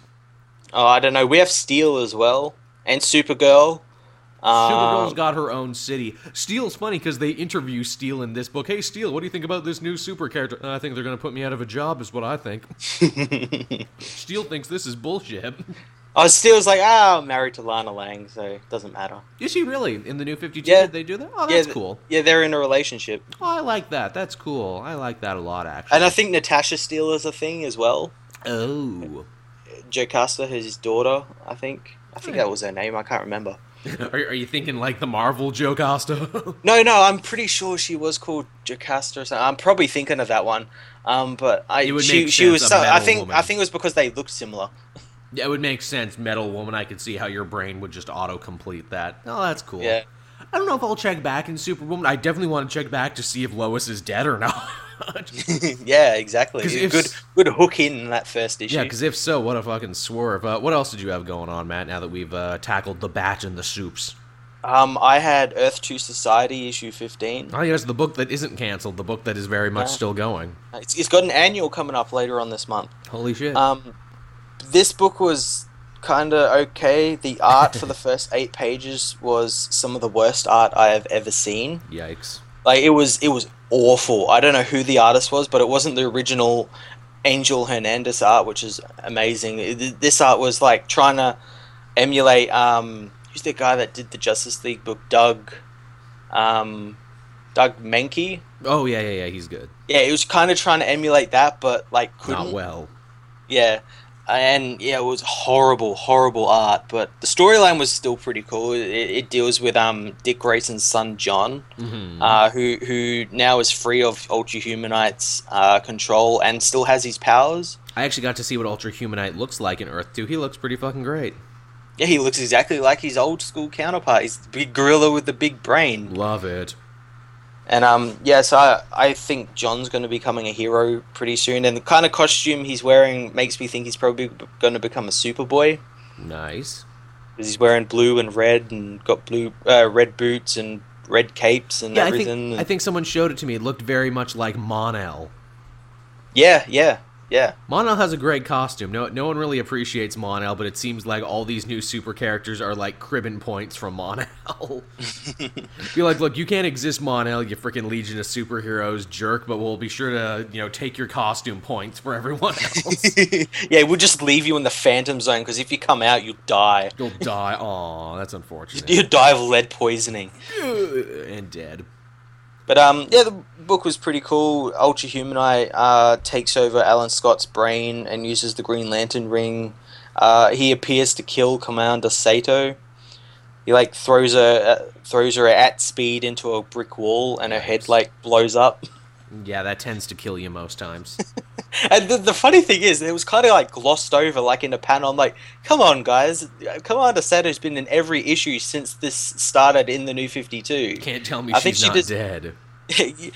Oh, I don't know. We have Steel as well, and Supergirl. Supergirl's Um, got her own city. Steel's funny because they interview Steel in this book. Hey, Steel, what do you think about this new super character? I think they're going to put me out of a job, is what I think. *laughs* Steel thinks this is bullshit. *laughs* oh, Steel's like, ah, I'm married to Lana Lang, so it doesn't matter. Is she really? In the new 52, Yeah. did they do that? Oh, yeah, that's th- cool. Yeah, they're in a relationship, Oh, I like that. That's cool. I like that a lot, actually. and I think Natasha Steele is a thing as well. oh. Jocasta, his daughter, I think. I think Right. that was her name. I can't remember. *laughs* are, are you thinking like the Marvel Jocasta? *laughs* No, no, I'm pretty sure she was called Jocasta or something. I'm probably thinking of that one. Um, but I she she was so, I think woman. I think it was because they looked similar. *laughs* yeah, it would make sense. Metal Woman, I could see how your brain would just auto-complete that. Oh, that's cool. Yeah. I don't know if I'll check back in Superwoman. I definitely want to check back to see if Lois is dead or not. *laughs* *laughs* yeah, exactly. if- Good good hook in that first issue. Yeah, because if so, what a fucking swerve. Uh, what else did you have going on, Matt, now that we've uh, tackled the bat and the soups? um, I had Earth Two Society issue 15. Oh, yes, the book that isn't canceled, the book that is very much Yeah. still going. It's, it's got an annual coming up later on this month. Holy shit. Um, this book was kind of okay. The art for the *laughs* first eight pages was some of the worst art I have ever seen. Yikes. Like it was, it was awful. I don't know who the artist was, but it wasn't the original Angel Hernandez art, which is amazing. It- This art was like trying to emulate. Um, who's the guy that did the Justice League book? Doug. Um, Doug Mahnke. Oh, yeah, yeah, yeah, he's good. Yeah, it was kind of trying to emulate that, but like couldn't. Not well. Yeah, and yeah, it was horrible, horrible art. But the storyline was still pretty cool. It, it deals with um Dick Grayson's son John, hmm uh, who who now is free of Ultra Humanites' uh, control and still has his powers. I actually got to see what Ultra Humanite looks like in Earth 2. He looks pretty fucking great. Yeah, he looks exactly like his old school counterpart. He's the big gorilla with the big brain. Love it. And um, yeah, so I, I think John's going to be becoming a hero pretty soon, and the kind of costume he's wearing makes me think he's probably going to become a Superboy Nice. because he's wearing blue and red and got blue uh, red boots and red capes and Yeah, I everything. think I think someone showed it to me. It looked very much like Mon-El. yeah, yeah, yeah. Mon-El has a great costume. No, no one really appreciates Mon-El, but it seems like all these new super characters are like cribbing points from Mon-El. *laughs* Be like, look, you can't exist, Mon-El, you freaking Legion of Superheroes jerk, but we'll be sure to, you know, take your costume points for everyone *laughs* else. yeah, we'll just leave you in the Phantom Zone because if you come out, you'll die. You'll die. Aw, that's unfortunate. *laughs* You'll die of lead poisoning. and dead. But um, yeah, the book was pretty cool. Ultra Humanite uh, takes over Alan Scott's brain and uses the Green Lantern ring. Uh, he appears to kill Commander Sato. He like throws her uh, throws her at speed into a brick wall, and her head like blows up. Yeah, that tends to kill you most times. *laughs* And the, the funny thing is, it was kind of like glossed over, like in a panel. I'm like, come on, guys, Commander Sato's been in every issue since this started in the New Fifty Two. Can't tell me I think she's she not just- dead. *laughs* you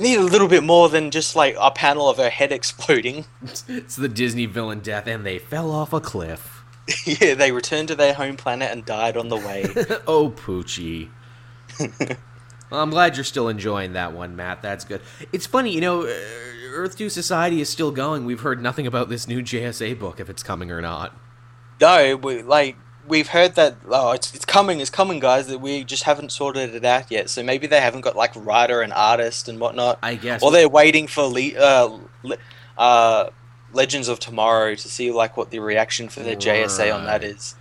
need a little bit more than just like a panel of her head exploding. *laughs* It's the Disney villain death, and they fell off a cliff. yeah, they returned to their home planet and died on the way. *laughs* oh, Poochie. well, I'm glad you're still enjoying that one, Matt. That's good. It's funny, you know, uh, Earth 2 Society is still going. We've heard nothing about this new JSA book, if it's coming or not. no, we, like we've heard that oh, it's, it's coming, it's coming, guys. That we just haven't sorted it out yet. So maybe they haven't got like writer and artist and whatnot, I guess. or they're waiting for le- uh, le- uh, Legends of Tomorrow to see like what the reaction for the JSA on that is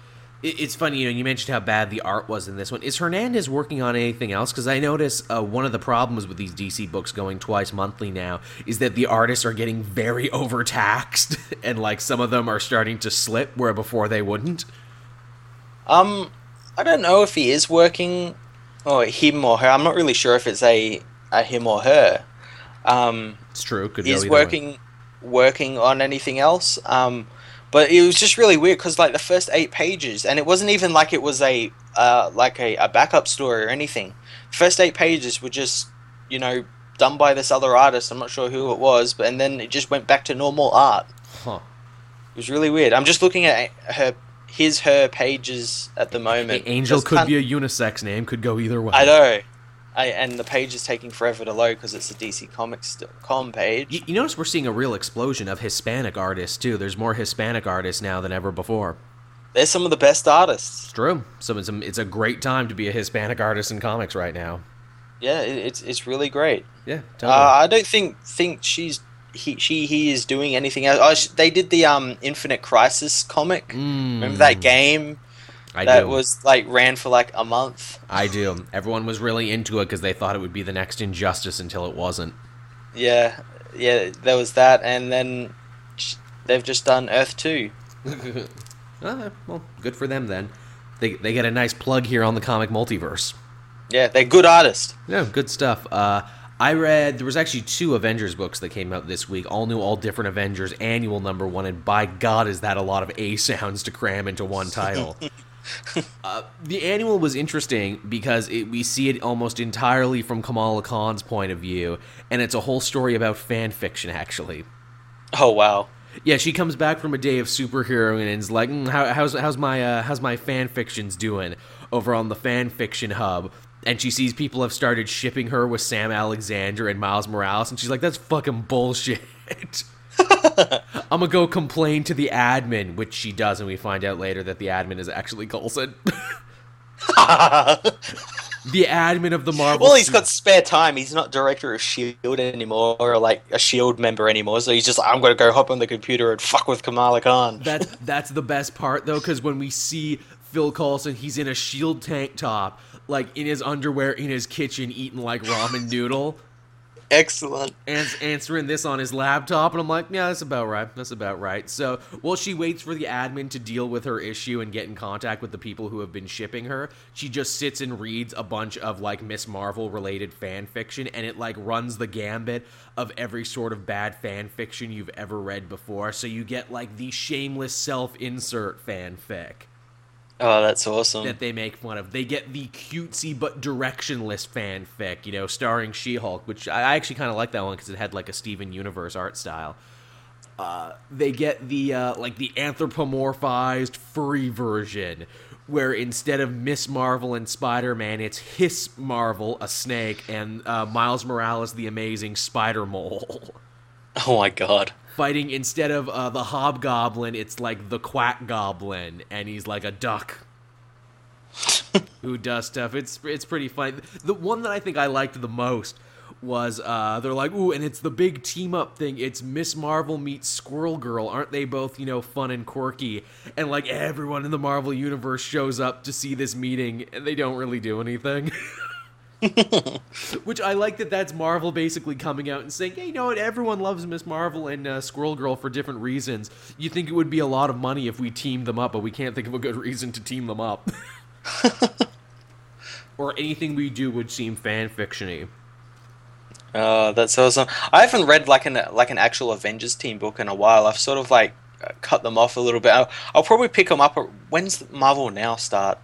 It- It's funny, you know, you mentioned how bad the art was in this one. Is Hernandez working on anything else? Because I notice uh, one of the problems with these DC books going twice monthly now is that the artists are getting very *laughs* overtaxed, and like some of them are starting to slip where before they wouldn't. Um, I don't know if he is working, or him or her. I'm not really sure if it's a, a him or her. Um, It's true. Could is either way. working working on anything else. Um, but it was just really weird because like the first eight pages, and it wasn't even like it was a uh, like a, a backup story or anything. First eight pages were just you know done by this other artist. I'm not sure who it was, but and then it just went back to normal art. Huh. It was really weird. I'm just looking at her his her pages at the moment. Angel could be a unisex name. Could go either way. I know. I, and the page is taking forever to load because it's a DC Comics com page. You, you notice we're seeing a real explosion of Hispanic artists too. There's more Hispanic artists now than ever before. They're some of the best artists. It's true. So it's a, it's a great time to be a Hispanic artist in comics right now. Yeah, it, it's it's really great. Yeah, Uh, totally. I don't think think she's he she he is doing anything else. Oh, they did the um Infinite Crisis comic. Remember that game Mm, I that do. was like ran for like a month? I do. Everyone was really into it because they thought it would be the next Injustice until it wasn't. Yeah, yeah, there was that, and then they've just done Earth Two. Ah, *laughs* *laughs* well, good for them then. They, they get a nice plug here on the comic multiverse. Yeah, they're good artists. Yeah, good stuff. Uh, I read there was actually two Avengers books that came out this week, all new, all different Avengers annual number one, and by God, is that a lot of A sounds to cram into one title. *laughs* uh, the annual was interesting because it, we see it almost entirely from Kamala Khan's point of view, and it's a whole story about fan fiction, actually. Oh wow. Yeah, she comes back from a day of superhero and is like, mm, how, "How's how's my uh, how's my fan fictions doing over on the fan fiction hub?" And she sees people have started shipping her with Sam Alexander and Miles Morales, and she's like, "That's fucking bullshit." *laughs* I'm gonna go complain to the admin, which she does, and we find out later that the admin is actually Coulson, *laughs* the admin of the Marvel. Well, he's got spare time. He's not director of Shield anymore, or like a Shield member anymore. So he's just like, I'm going to go hop on the computer and fuck with Kamala Khan. That's that's the best part though, because when we see Phil Coulson, he's in a shield tank top, like in his underwear in his kitchen, eating like ramen *laughs* noodle, Excellent. and answering this on his laptop, and I'm like, yeah, that's about right. That's about right. So while she waits for the admin to deal with her issue and get in contact with the people who have been shipping her, she just sits and reads a bunch of like Miss Marvel related fan fiction, and it like runs the gambit of every sort of bad fan fiction you've ever read before. So you get like the shameless self insert fanfic. Oh, that's awesome. that they make fun of. They get the cutesy but directionless fanfic, you know, starring She-Hulk, which I actually kind of like that one because it had like a Steven Universe art style. Uh, they get the uh, like the anthropomorphized furry version, where instead of Miss Marvel and Spider Man, it's Hiss Marvel, a snake, and uh, Miles Morales, the amazing Spider Mole. *laughs* *laughs* oh my god. Fighting instead of uh, the Hobgoblin, it's like the Quack Goblin, and he's like a duck *laughs* who does stuff. It's it's pretty funny. The one that I think I liked the most was uh, they're like, ooh, and it's the big team up thing. It's Miss Marvel meets Squirrel Girl. Aren't they both you know fun and quirky? And like everyone in the Marvel universe shows up to see this meeting, and they don't really do anything. *laughs* *laughs* Which I like that that's Marvel basically coming out and saying, hey, you know what? Everyone loves Miss Marvel and uh, Squirrel Girl for different reasons. You think it would be a lot of money if we teamed them up, but we can't think of a good reason to team them up. *laughs* or anything we do would seem fan fictiony. Oh, that's awesome. I haven't read like an like an actual Avengers team book in a while. I've sort of like uh, cut them off a little bit. I'll, I'll probably pick them up. When's Marvel Now start?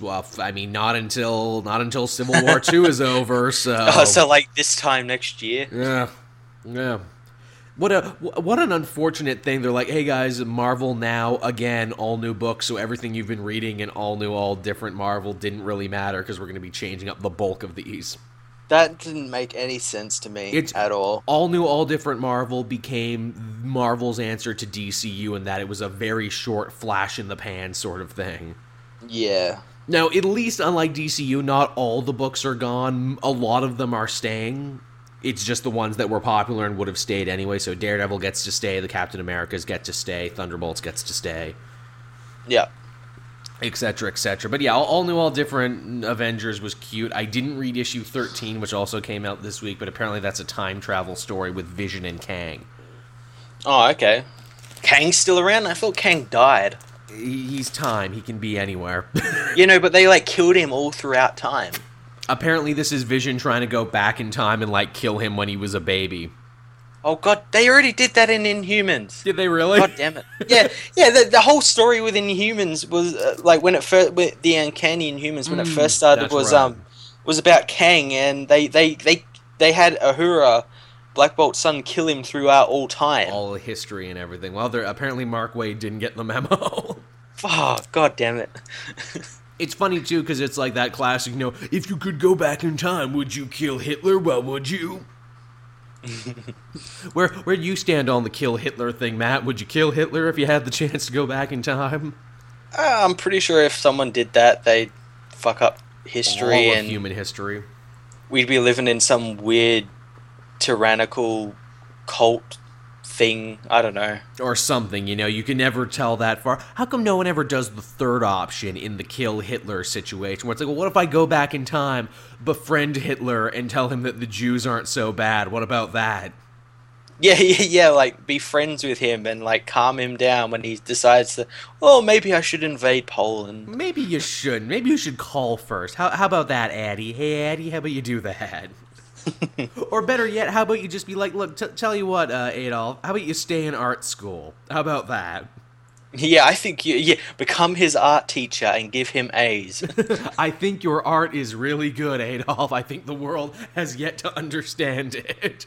Well, I mean, not until not until Civil War Two is *laughs* over. So, *laughs* Oh, so like this time next year. yeah, yeah. What a what an unfortunate thing. They're like, hey guys, Marvel now again, all new books. So everything you've been reading and all new, all different Marvel didn't really matter because we're going to be changing up the bulk of these. That didn't make any sense to me It's- at all. all new, all different Marvel became Marvel's answer to DCU in that it was a very short flash in the pan sort of thing. Yeah. Now, at least unlike DCU, not all the books are gone. A lot of them are staying. It's just the ones that were popular and would have stayed anyway. So Daredevil gets to stay, the Captain Americas get to stay, Thunderbolts gets to stay, Yeah. etc., etc. But yeah, all, all new, all different Avengers was cute. I didn't read issue 13, which also came out this week, but apparently that's a time travel story with Vision and Kang. Oh, okay. Kang's still around? I thought Kang died. He- He's time. He can be anywhere. *laughs* You know, but they like killed him all throughout time. Apparently, this is Vision trying to go back in time and like kill him when he was a baby. Oh god, they already did that in Inhumans. Did they really? God damn it! Yeah, yeah. The, the whole story with Inhumans was uh, like when it first, with the Uncanny Inhumans when it Mm, first started was right. um was about Kang, and they they they they had Ahura, Black Bolt's son, kill him throughout all time. all the history and everything. Well, there apparently Mark Waid didn't get the memo. *laughs* Oh, god damn it! *laughs* it's funny too because it's like that classic. You know, if you could go back in time, would you kill Hitler? Well, would you? *laughs* where where do you stand on the kill Hitler thing, Matt? Would you kill Hitler if you had the chance to go back in time? Uh, I'm pretty sure if someone did that, they'd fuck up history All of and human history. we'd be living in some weird tyrannical cult thing. I don't know. or something, you know, you can never tell that far. How come no one ever does the third option in the kill Hitler situation where it's like, well, what if I go back in time, befriend Hitler, and tell him that the Jews aren't so bad? What about that? Yeah, *laughs* yeah, yeah. Like be friends with him and like calm him down when he decides to. Oh, maybe I should invade Poland. Maybe you should. Maybe you should call first. How, how about that, Addy? Hey, Addy, how about you do that? *laughs* *laughs* or better yet, how about you just be like, look, t- tell you what, uh, Adolf, how about you stay in art school? How about that? Yeah, I think you. Yeah, become his art teacher and give him A's. *laughs* I think your art is really good, Adolf. I think the world has yet to understand it.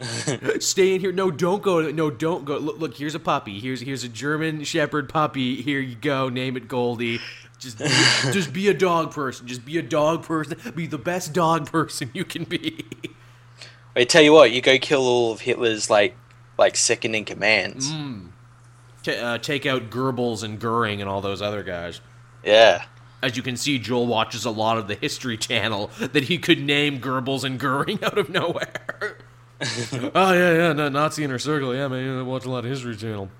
*laughs* Stay in here. No, don't go. No, don't go. Look, look. Here's a puppy. Here's here's a German Shepherd puppy. Here you go. Name it Goldie. Just be, just be a dog person. Just be a dog person. Be the best dog person you can be. I tell you what, you go kill all of Hitler's like like second in commands. Ta uh, take out Goebbels and Goering and all those other guys. Yeah. As you can see, Joel watches a lot of the History Channel that he could name Goebbels and Goering *laughs* out of nowhere. oh *laughs* yeah, yeah, no, Nazi inner circle. Yeah, man, I watch a lot of History Channel.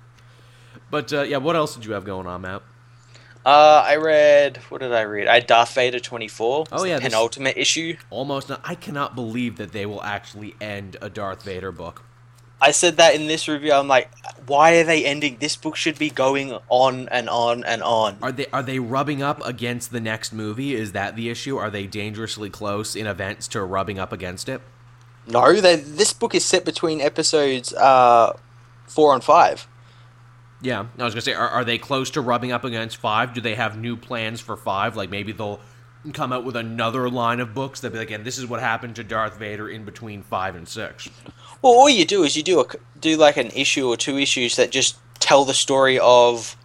*laughs* but uh, yeah, what else did you have going on, Matt? Uh, I read. What did I read? I had Darth Vader twenty four. Oh, yeah, penultimate issue. Almost. Not, I cannot believe that they will actually end a Darth Vader book. I said that in this review. I'm like, why are they ending? This book should be going on and on and on. Are they are they rubbing up against the next movie? Is that the issue? Are they dangerously close in events to rubbing up against it? No, they, this book is set between episodes uh, four and five. Yeah, I was gonna say, are, are they close to rubbing up against five? Do they have new plans for five? Like maybe they'll come out with another line of books that be like, and this is what happened to Darth Vader in between five and six. Well, all you do is you do a do like an issue or two issues that just tell the story of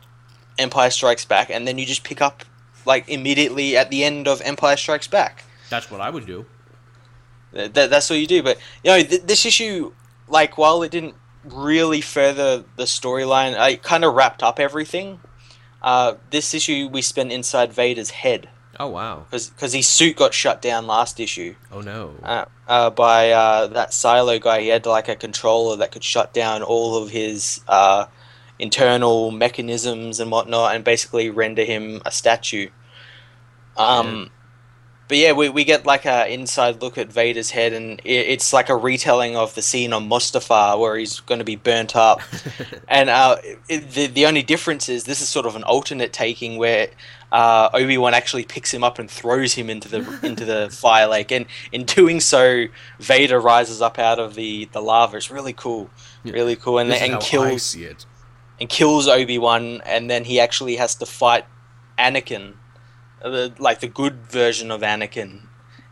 Empire Strikes Back, and then you just pick up like immediately at the end of Empire Strikes Back. That's what I would do. That, that's what you do. But you know, th- this issue, like, while it didn't really further the storyline, I kind of wrapped up everything. Uh, this issue we spent inside Vader's head Oh wow. because his suit got shut down last issue Oh no. uh, uh, by uh, that Cylo guy. He had like a controller that could shut down all of his uh, internal mechanisms and whatnot, and basically render him a statue. Um, but yeah, we, we get like a inside look at Vader's head, and it, it's like a retelling of the scene on Mustafar where he's going to be burnt up. *laughs* and uh, it, the the only difference is this is sort of an alternate taking where uh, Obi Wan actually picks him up and throws him into the into the *laughs* fire lake, and in doing so, Vader rises up out of the, the lava. It's really cool, really cool, and This and kills and kills Obi Wan, and then he actually has to fight Anakin, Uh, the, like the good version of Anakin,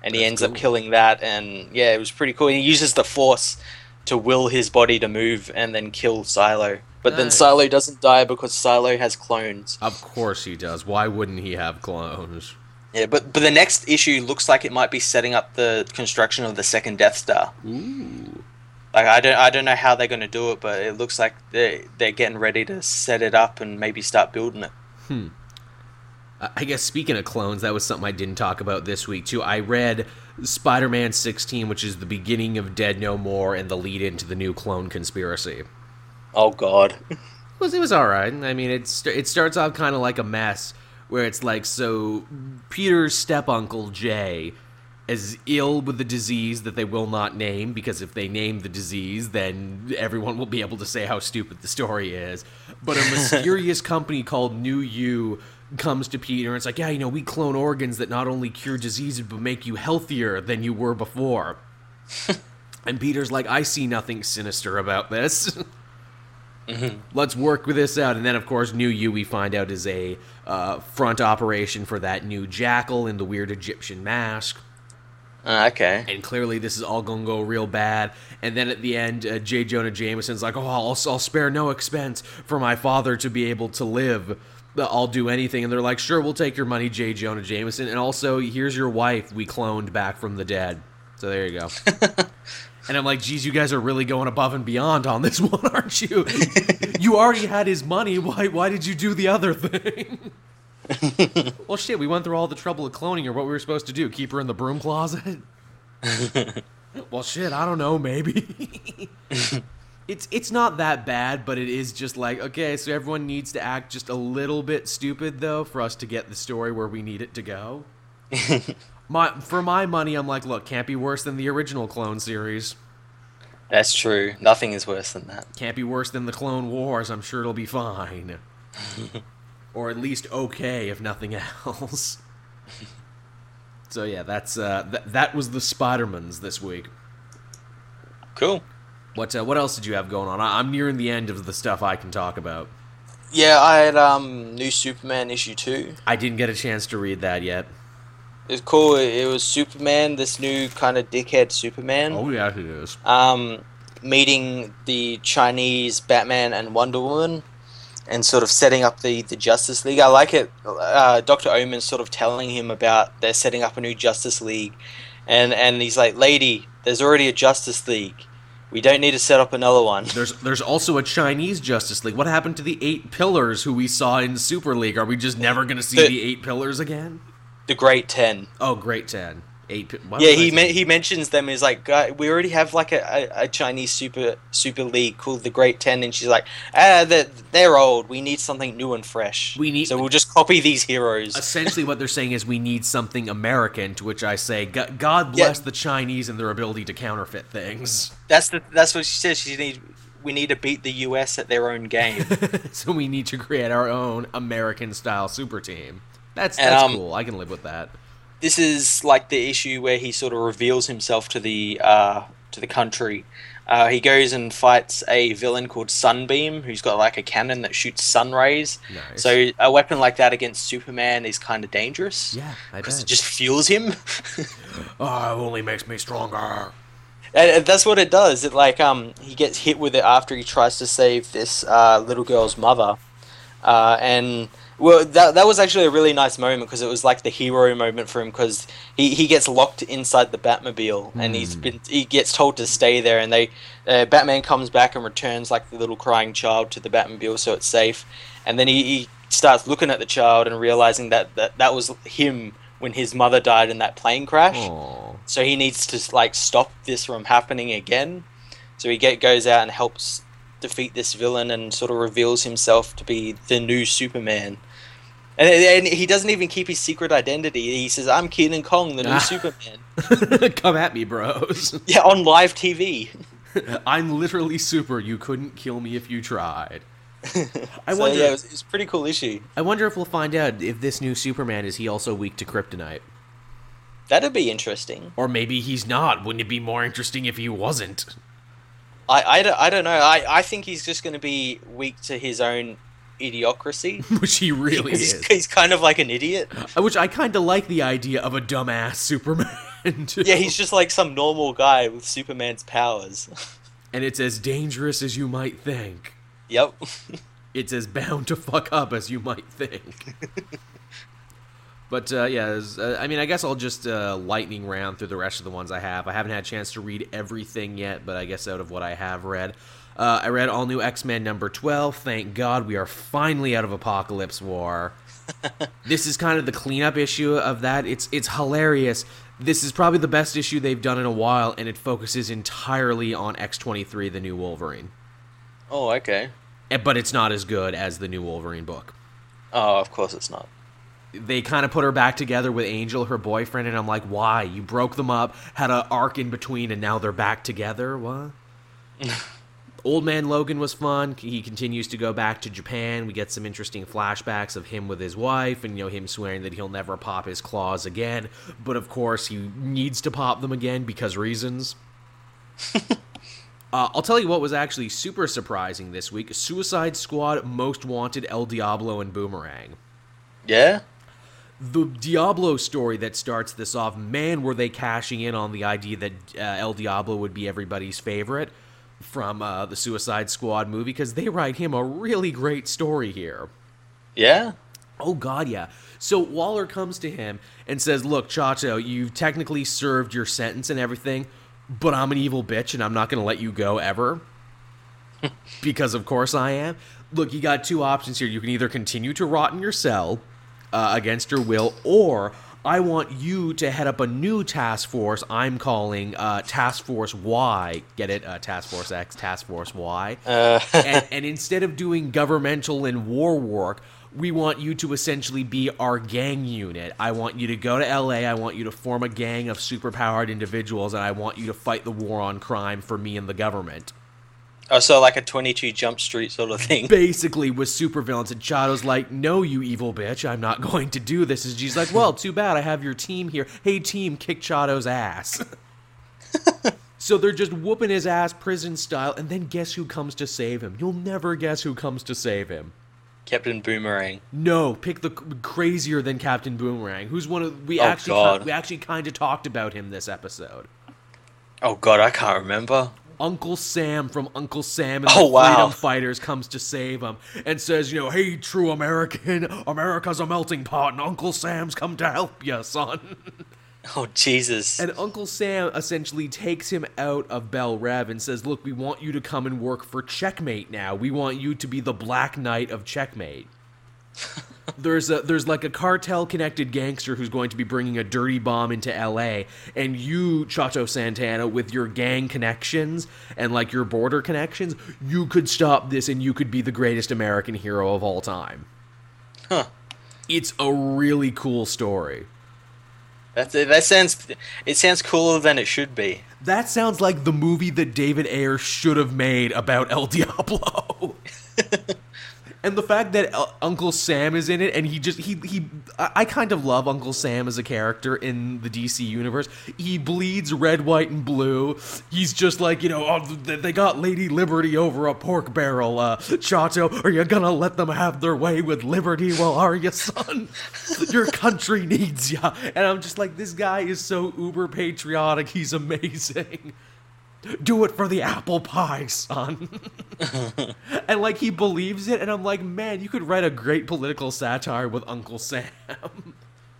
and he That's ends cool. up killing that. And yeah, it was pretty cool. He uses the Force to will his body to move and then kill Cylo. But then Cylo doesn't die because Cylo has clones. Of course he does. Why wouldn't he have clones? Yeah, but but the next issue looks like it might be setting up the construction of the second Death Star. Ooh. Like I don't I don't know how they're going to do it, but it looks like they they're getting ready to set it up and maybe start building it. I Uh, I guess speaking of clones, that was something I didn't talk about this week too. I read Spider-Man 16, which is the beginning of Dead No More and the lead into the new clone conspiracy. Oh God. *laughs* It was it was all right. I mean, it st- it starts off kind of like a mess, where it's like so Peter's step uncle Jay is ill with the disease that they will not name because if they name the disease, then everyone will be able to say how stupid the story is. But a *laughs* mysterious company called New You comes to Peter and it's like, yeah, you know, we clone organs that not only cure diseases but make you healthier than you were before. *laughs* and Peter's like, I see nothing sinister about this. *laughs* let's work with this out. And then, of course, New You we find out is a uh, front operation for that new jackal in the weird Egyptian mask. Uh, okay. And clearly, this is all going to go real bad. And then at the end, uh, J. Jonah Jameson's like, "Oh, I'll, I'll spare no expense for my father to be able to live. I'll do anything." And they're like, "Sure, we'll take your money, J. Jonah Jameson. And also, here's your wife we cloned back from the dead. So there you go." *laughs* And I'm like, geez, you guys are really going above and beyond on this *laughs* one, aren't you? you already had his money. Why why did you do the other thing? *laughs* well, shit, we went through all the trouble of cloning her. What we were supposed to do? Keep her in the broom closet? well, shit, I don't know. Maybe. It's it's not that bad, but it is just like okay. So everyone needs to act just a little bit stupid though for us to get the story where we need it to go. *laughs* my for my money, I'm like, look, can't be worse than the original Clone series. That's true. Nothing is worse than that. Can't be worse than the Clone Wars. I'm sure it'll be fine. *laughs* or at least okay, if nothing else. *laughs* so yeah, that's uh, th- that was the Spidermans this week. Cool. What uh, what else did you have going on? I- I'm nearing the end of the stuff I can talk about. Yeah, I had um new Superman issue two. I didn't get a chance to read that yet. It's cool. It was Superman, this new kind of dickhead Superman. Oh yeah, it is. um, meeting the Chinese Batman and Wonder Woman, and sort of setting up the, the Justice League. I like it. Uh, Doctor Omen's sort of telling him about they're setting up a new Justice League, and and he's like, "Lady, there's already a Justice League. We don't need to set up another one." *laughs* There's there's also a Chinese Justice League. What happened to the eight pillars who we saw in Super League? Are we just never gonna see The- the eight pillars again? The Great Ten. Oh, great ten. Eight. yeah, he saying- me- he mentions them. He's like, we already have like a, a, a Chinese super super league called the Great Ten, and she's like, ah, they're, they're old. We need something new and fresh. We need- so we'll just copy these heroes. essentially what they're saying is we need something American. To which I say, God bless the Chinese and their ability to counterfeit things. That's the that's what she says. She need we need to beat the U.S. at their own game. *laughs* so we need to create our own American style super team. That's And, that's um, cool. I can live with that. This is like the issue where he sort of reveals himself to the uh, to the country. Uh, he goes and fights a villain called Sunbeam, who's got like a cannon that shoots sun rays. Nice. So a weapon like that against Superman is kind of dangerous. yeah, Because it just fuels him. *laughs* oh, it only makes me stronger. And and that's what it does. It like um he gets hit with it after he tries to save this uh, little girl's mother, uh, and well that that was actually a really nice moment because it was like the hero moment for him because he, he gets locked inside the Batmobile and he's been he gets told to stay there and they uh, Batman comes back and returns like the little crying child to the Batmobile so it's safe, and then he, he starts looking at the child and realizing that, that that was him when his mother died in that plane crash Aw. so he needs to like stop this from happening again. So he get goes out and helps defeat this villain and sort of reveals himself to be the new Superman. And, and he doesn't even keep his secret identity. He says, "I'm Kenan Kong, the new Ah. Superman." *laughs* Come at me, bros. *laughs* Yeah, on live TV. *laughs* I'm literally super. You couldn't kill me if you tried. I so, wonder. yeah, it was, it was pretty cool issue. I wonder if we'll find out if this new Superman is he also weak to kryptonite, That'd be interesting. or maybe he's not. Wouldn't it be more interesting if he wasn't? I, I, don't, I don't know. I, I think he's just going to be weak to his own idiocracy. *laughs* Which he really he's, is. he's kind of like an idiot. Which I kind of like the idea of a dumbass *laughs* Superman. Too. Yeah, he's just like some normal guy with Superman's powers. *laughs* and it's as dangerous as you might think. yep. It's as bound to fuck up as you might think. but uh, yeah, as- uh, I mean, I guess I'll just uh, lightning round through the rest of the ones I have. I haven't had a chance to read everything yet, but I guess out of what I have read, uh, I read all new X Men number twelve. Thank God we are finally out of Apocalypse War. *laughs* this is kind of the cleanup issue of that. It's it's hilarious. This is probably the best issue they've done in a while, and it focuses entirely on X twenty three, the new Wolverine. Oh, okay. Eh, But it's not as good as the new Wolverine book. Oh, of course it's not. they kind of put her back together with Angel, her boyfriend, and I'm like, why? You broke them up, had an arc in between, and now they're back together? What? *laughs* Old Man Logan was fun. He continues to go back to Japan. We get some interesting flashbacks of him with his wife, and you know him swearing that he'll never pop his claws again. But of course, he needs to pop them again because reasons. *laughs* Uh, I'll tell you what was actually super surprising this week: Suicide Squad, Most Wanted, El Diablo, and Boomerang Yeah? the Diablo story that starts this off, man, were they cashing in on the idea that uh, El Diablo would be everybody's favorite from uh, the Suicide Squad movie because they write him a really great story here. Yeah? Oh God, yeah. So Waller comes to him and says, "Look, Chacho, you've technically served your sentence and everything, but I'm an evil bitch and I'm not going to let you go ever." *laughs* because of course I am. Look, you got two options here. You can either continue to rot in your cell uh, against your will, or I want you to head up a new task force. I'm calling uh, Task Force Y. Get it? Uh, task Force X, Task Force Y Uh, and, and instead of doing governmental and war work, we want you to essentially be our gang unit. I want you to go to LA. I want you to form a gang of superpowered individuals, and I want you to fight the war on crime for me and the government. Oh, so like a 22 Jump Street sort of thing. *laughs* Basically, with supervillains, and Chato's like, "No, you evil bitch, I'm not going to do this." And she's like, "Well, too bad. I have your team here. Hey, team, kick Chato's ass." *laughs* so they're just whooping his ass prison style, and then guess who comes to save him? You'll never guess who comes to save him. Captain Boomerang. No, pick the crazier than Captain Boomerang, who's one of we Oh, actually God. we actually kind of talked about him this episode. Oh god, I can't remember. Uncle Sam from Uncle Sam and Oh, the wow. Freedom Fighters comes to save him and says, you know, hey, true American, America's a melting pot, and Uncle Sam's come to help you, son. *laughs* Oh Jesus. And Uncle Sam essentially takes him out of Belle Reve and says, look, we want you to come and work for Checkmate now. We want you to be the Black Knight of Checkmate. *laughs* there's a there's like a cartel connected gangster who's going to be bringing a dirty bomb into LA and you Chacho Santana with your gang connections and like your border connections you could stop this and you could be the greatest American hero of all time. Huh. It's a really cool story. That's it. that sounds it sounds cooler than it should be. That sounds like the movie that David Ayer should have made about El Diablo. *laughs* And the fact that uh, Uncle Sam is in it, and he just he he, I, kind of love Uncle Sam as a character in the DC universe. He bleeds red, white, and blue. He's just like you know, oh, they got Lady Liberty over a pork barrel. Uh, Chato, are you gonna let them have their way with liberty? Well, are you, son? *laughs* Your country needs ya. And I'm just like, this guy is so uber patriotic. He's amazing do it for the apple pie, son. *laughs* and like he believes it, and I'm like, man, you could write a great political satire with Uncle Sam.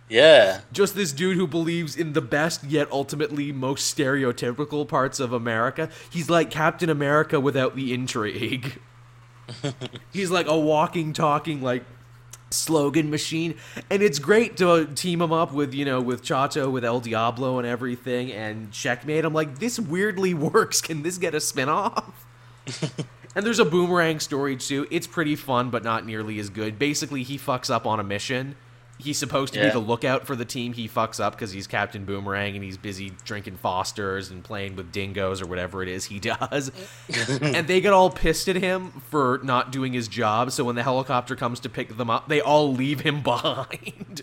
Yeah. Just this dude who believes in the best yet ultimately most stereotypical parts of America. He's like Captain America without the intrigue. *laughs* He's like a walking, talking, like slogan machine. And it's great to uh, team him up with you know with chato with el diablo and everything and checkmate. I'm like this weirdly *laughs* works. Can this get a spin-off? *laughs* And there's a boomerang story too. It's pretty fun but not nearly as good. Basically he fucks up on a mission he's supposed to be the lookout for the team he fucks up because he's captain boomerang and he's busy drinking fosters and playing with dingoes or whatever it is he *laughs* does *laughs* and they get all pissed at him for not doing his job. So when the helicopter comes to pick them up, they all leave him *laughs* behind.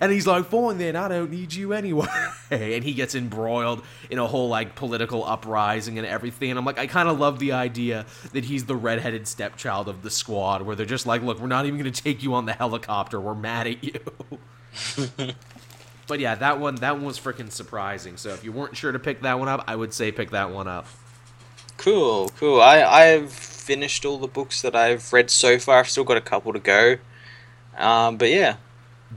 And he's like, "Fine, then I don't need you anyway." *laughs* and he gets embroiled in a whole like political uprising and everything. And I'm like, I kind of love the idea that he's the redheaded stepchild of the squad, where they're just like, "Look, we're not even going to take you on the helicopter. We're mad at you." *laughs* But yeah, that one that one was freaking surprising. So if you weren't sure to pick that one up, I would say pick that one up. Cool, cool. I I've finished all the books that I've read so far. I've still got a couple to go. Um, but yeah,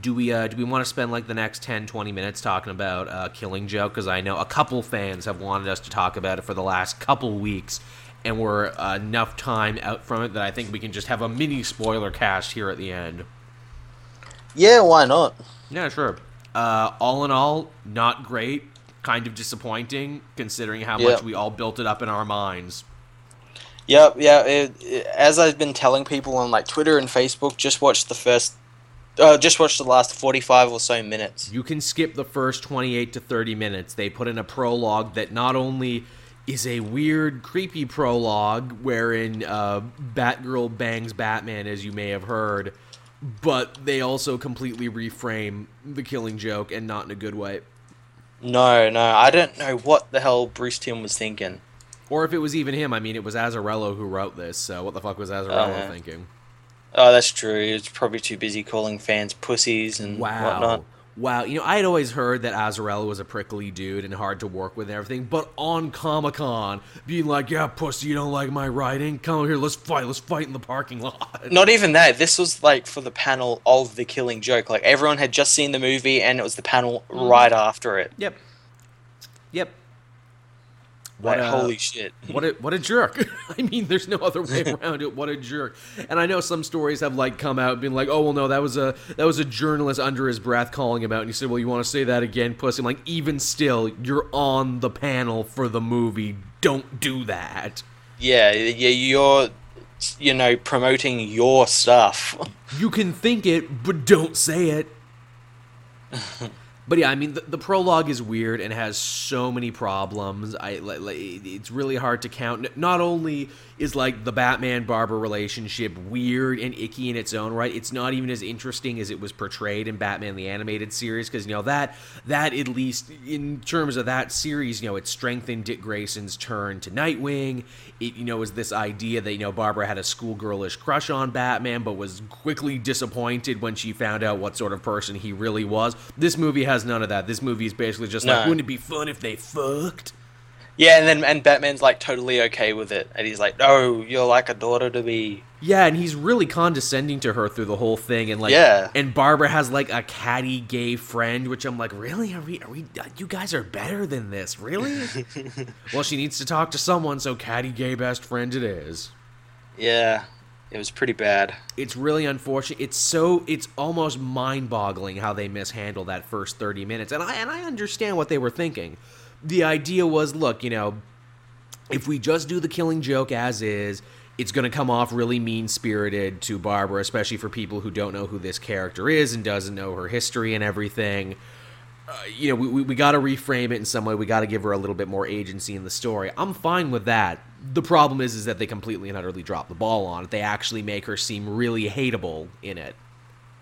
do we uh, do we want to spend like the next 10 20 minutes talking about uh, killing joke because i know a couple fans have wanted us to talk about it for the last couple weeks and we're uh, enough time out from it that i think we can just have a mini spoiler cast here at the end yeah, why not? yeah sure uh, all in all not great kind of disappointing considering how Yeah. much we all built it up in our minds Yep, yeah. It, it- as I've been telling people on like Twitter and Facebook, just watch the first, uh, just watch the last forty-five or so minutes. You can skip the first 28 to 30 minutes. They put in a prologue that not only is a weird, creepy prologue wherein uh, Batgirl bangs Batman, as you may have heard, but they also completely reframe the killing joke and not in a good way. No, no, I don't know what the hell Bruce Timm was thinking. Or if it was even him, I mean, it was Azzarello who wrote this, so what the fuck was Azzarello Uh, thinking? Oh, that's true. He's probably too busy calling fans pussies and Wow. whatnot. Wow. You know, I had always heard that Azzarello was a prickly dude and hard to work with and everything, but on Comic Con, being like, yeah, pussy, you don't like my writing? Come over here, let's fight, let's fight in the parking lot. Not even that. This was like for the panel of the Killing Joke. Like everyone had just seen the movie, and it was the panel Mm. right after it. Yep. Yep. Like, a- holy shit! *laughs* What a what a jerk! *laughs* I mean, there's no other way *laughs* around it. What a jerk! And I know some stories have like come out being like, "Oh well, no, that was a that was a journalist under his breath calling him out." And he said, "Well, you want to say that again, pussy?" I'm like, even still, you're on the panel for the movie. Don't do that. Yeah, yeah, you're, you know, promoting your stuff. You can think it, but don't say it. But yeah, I mean, the, the prologue is weird and has so many problems. I like, it's really hard to count. Not only is like the Batman Barbara relationship weird and icky in its own right, it's not even as interesting as it was portrayed in Batman the animated series because you know that that at least in terms of that series, you know, it strengthened Dick Grayson's turn to Nightwing. It you know was this idea that you know Barbara had a schoolgirlish crush on Batman, but was quickly disappointed when she found out what sort of person he really was. This movie has none of that. This movie is basically just like, wouldn't it be fun if they fucked? Yeah, and then and Batman's like totally okay with it, and he's like, "No, you're like a daughter to me." Yeah, and he's really condescending to her through the whole thing, and like, Yeah. And Barbara has like a catty gay friend, which I'm like, really? Are we? Are we? Uh, you guys are better than this, really? *laughs* well, she needs to talk to someone, so catty gay best friend it is. Yeah, it was pretty bad. It's really unfortunate. It's so it's almost mind-boggling how they mishandle that first 30 minutes. And I and I understand what they were thinking. The idea was, look, you know, if we just do the killing joke as is, it's going to come off really mean-spirited to Barbara, especially for people who don't know who this character is and doesn't know her history and everything. Uh, you know, we, we, we got to reframe it in some way. We got to give her a little bit more agency in the story. I'm fine with that. The problem is, is that they completely and utterly drop the ball on it. They actually make her seem really hateable in it.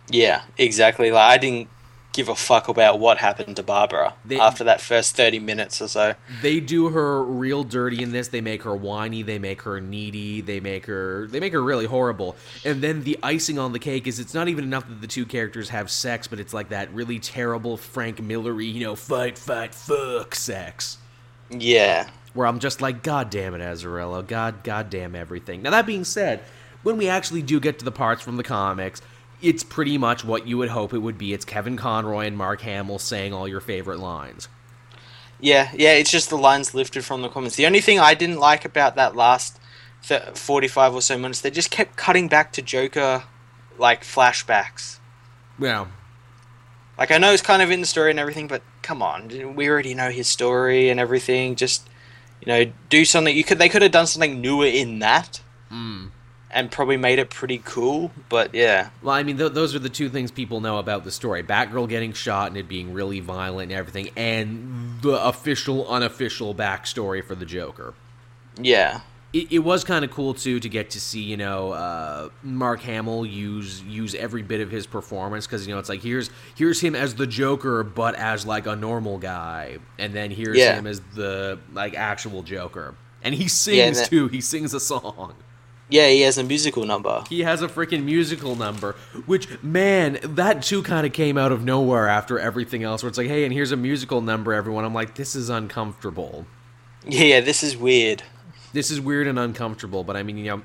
Yeah, exactly. Like I didn't give a fuck about what happened to Barbara They- after that first 30 minutes or so. They do her real dirty in this. They make her whiny. They make her needy. They make her they make her really horrible. And then the icing on the cake is it's not even enough that the two characters have sex, but it's like that really terrible Frank Millery, you know, fight, fight, fuck sex. Yeah. Where I'm just like, God damn it, Azzarello. God, God damn everything. Now that being said, when we actually do get to the parts from the comics, it's pretty much what you would hope it would be. It's Kevin Conroy and Mark Hamill saying all your favorite lines. Yeah, yeah, it's just the lines lifted from the comments. The only thing I didn't like about that last th- 45 or so minutes, they just kept cutting back to Joker, like, flashbacks. Yeah. Like, I know it's kind of in the story and everything, but come on, we already know his story and everything. Just, you know, do something. You could They could have done something newer in that Mm. And probably made it pretty cool, but yeah. Well, I mean, th- those are the two things people know about the story: Batgirl getting shot and it being really violent and everything, and the official, unofficial backstory for the Joker. Yeah. It, it was kind of cool too to get to see, you know, uh, Mark Hamill use use every bit of his performance because you know it's like here's here's him as the Joker, but as like a normal guy, and then here's Yeah. him as the like actual Joker, and he Yeah, sings and that- too. He sings a song. Yeah, he has a musical number. He has a freaking musical number, which man, that too kind of came out of nowhere after everything else. Where it's like, hey, and here's a musical number, everyone. I'm like, this is uncomfortable. Yeah, this is weird. This is weird and uncomfortable. But I mean, you know,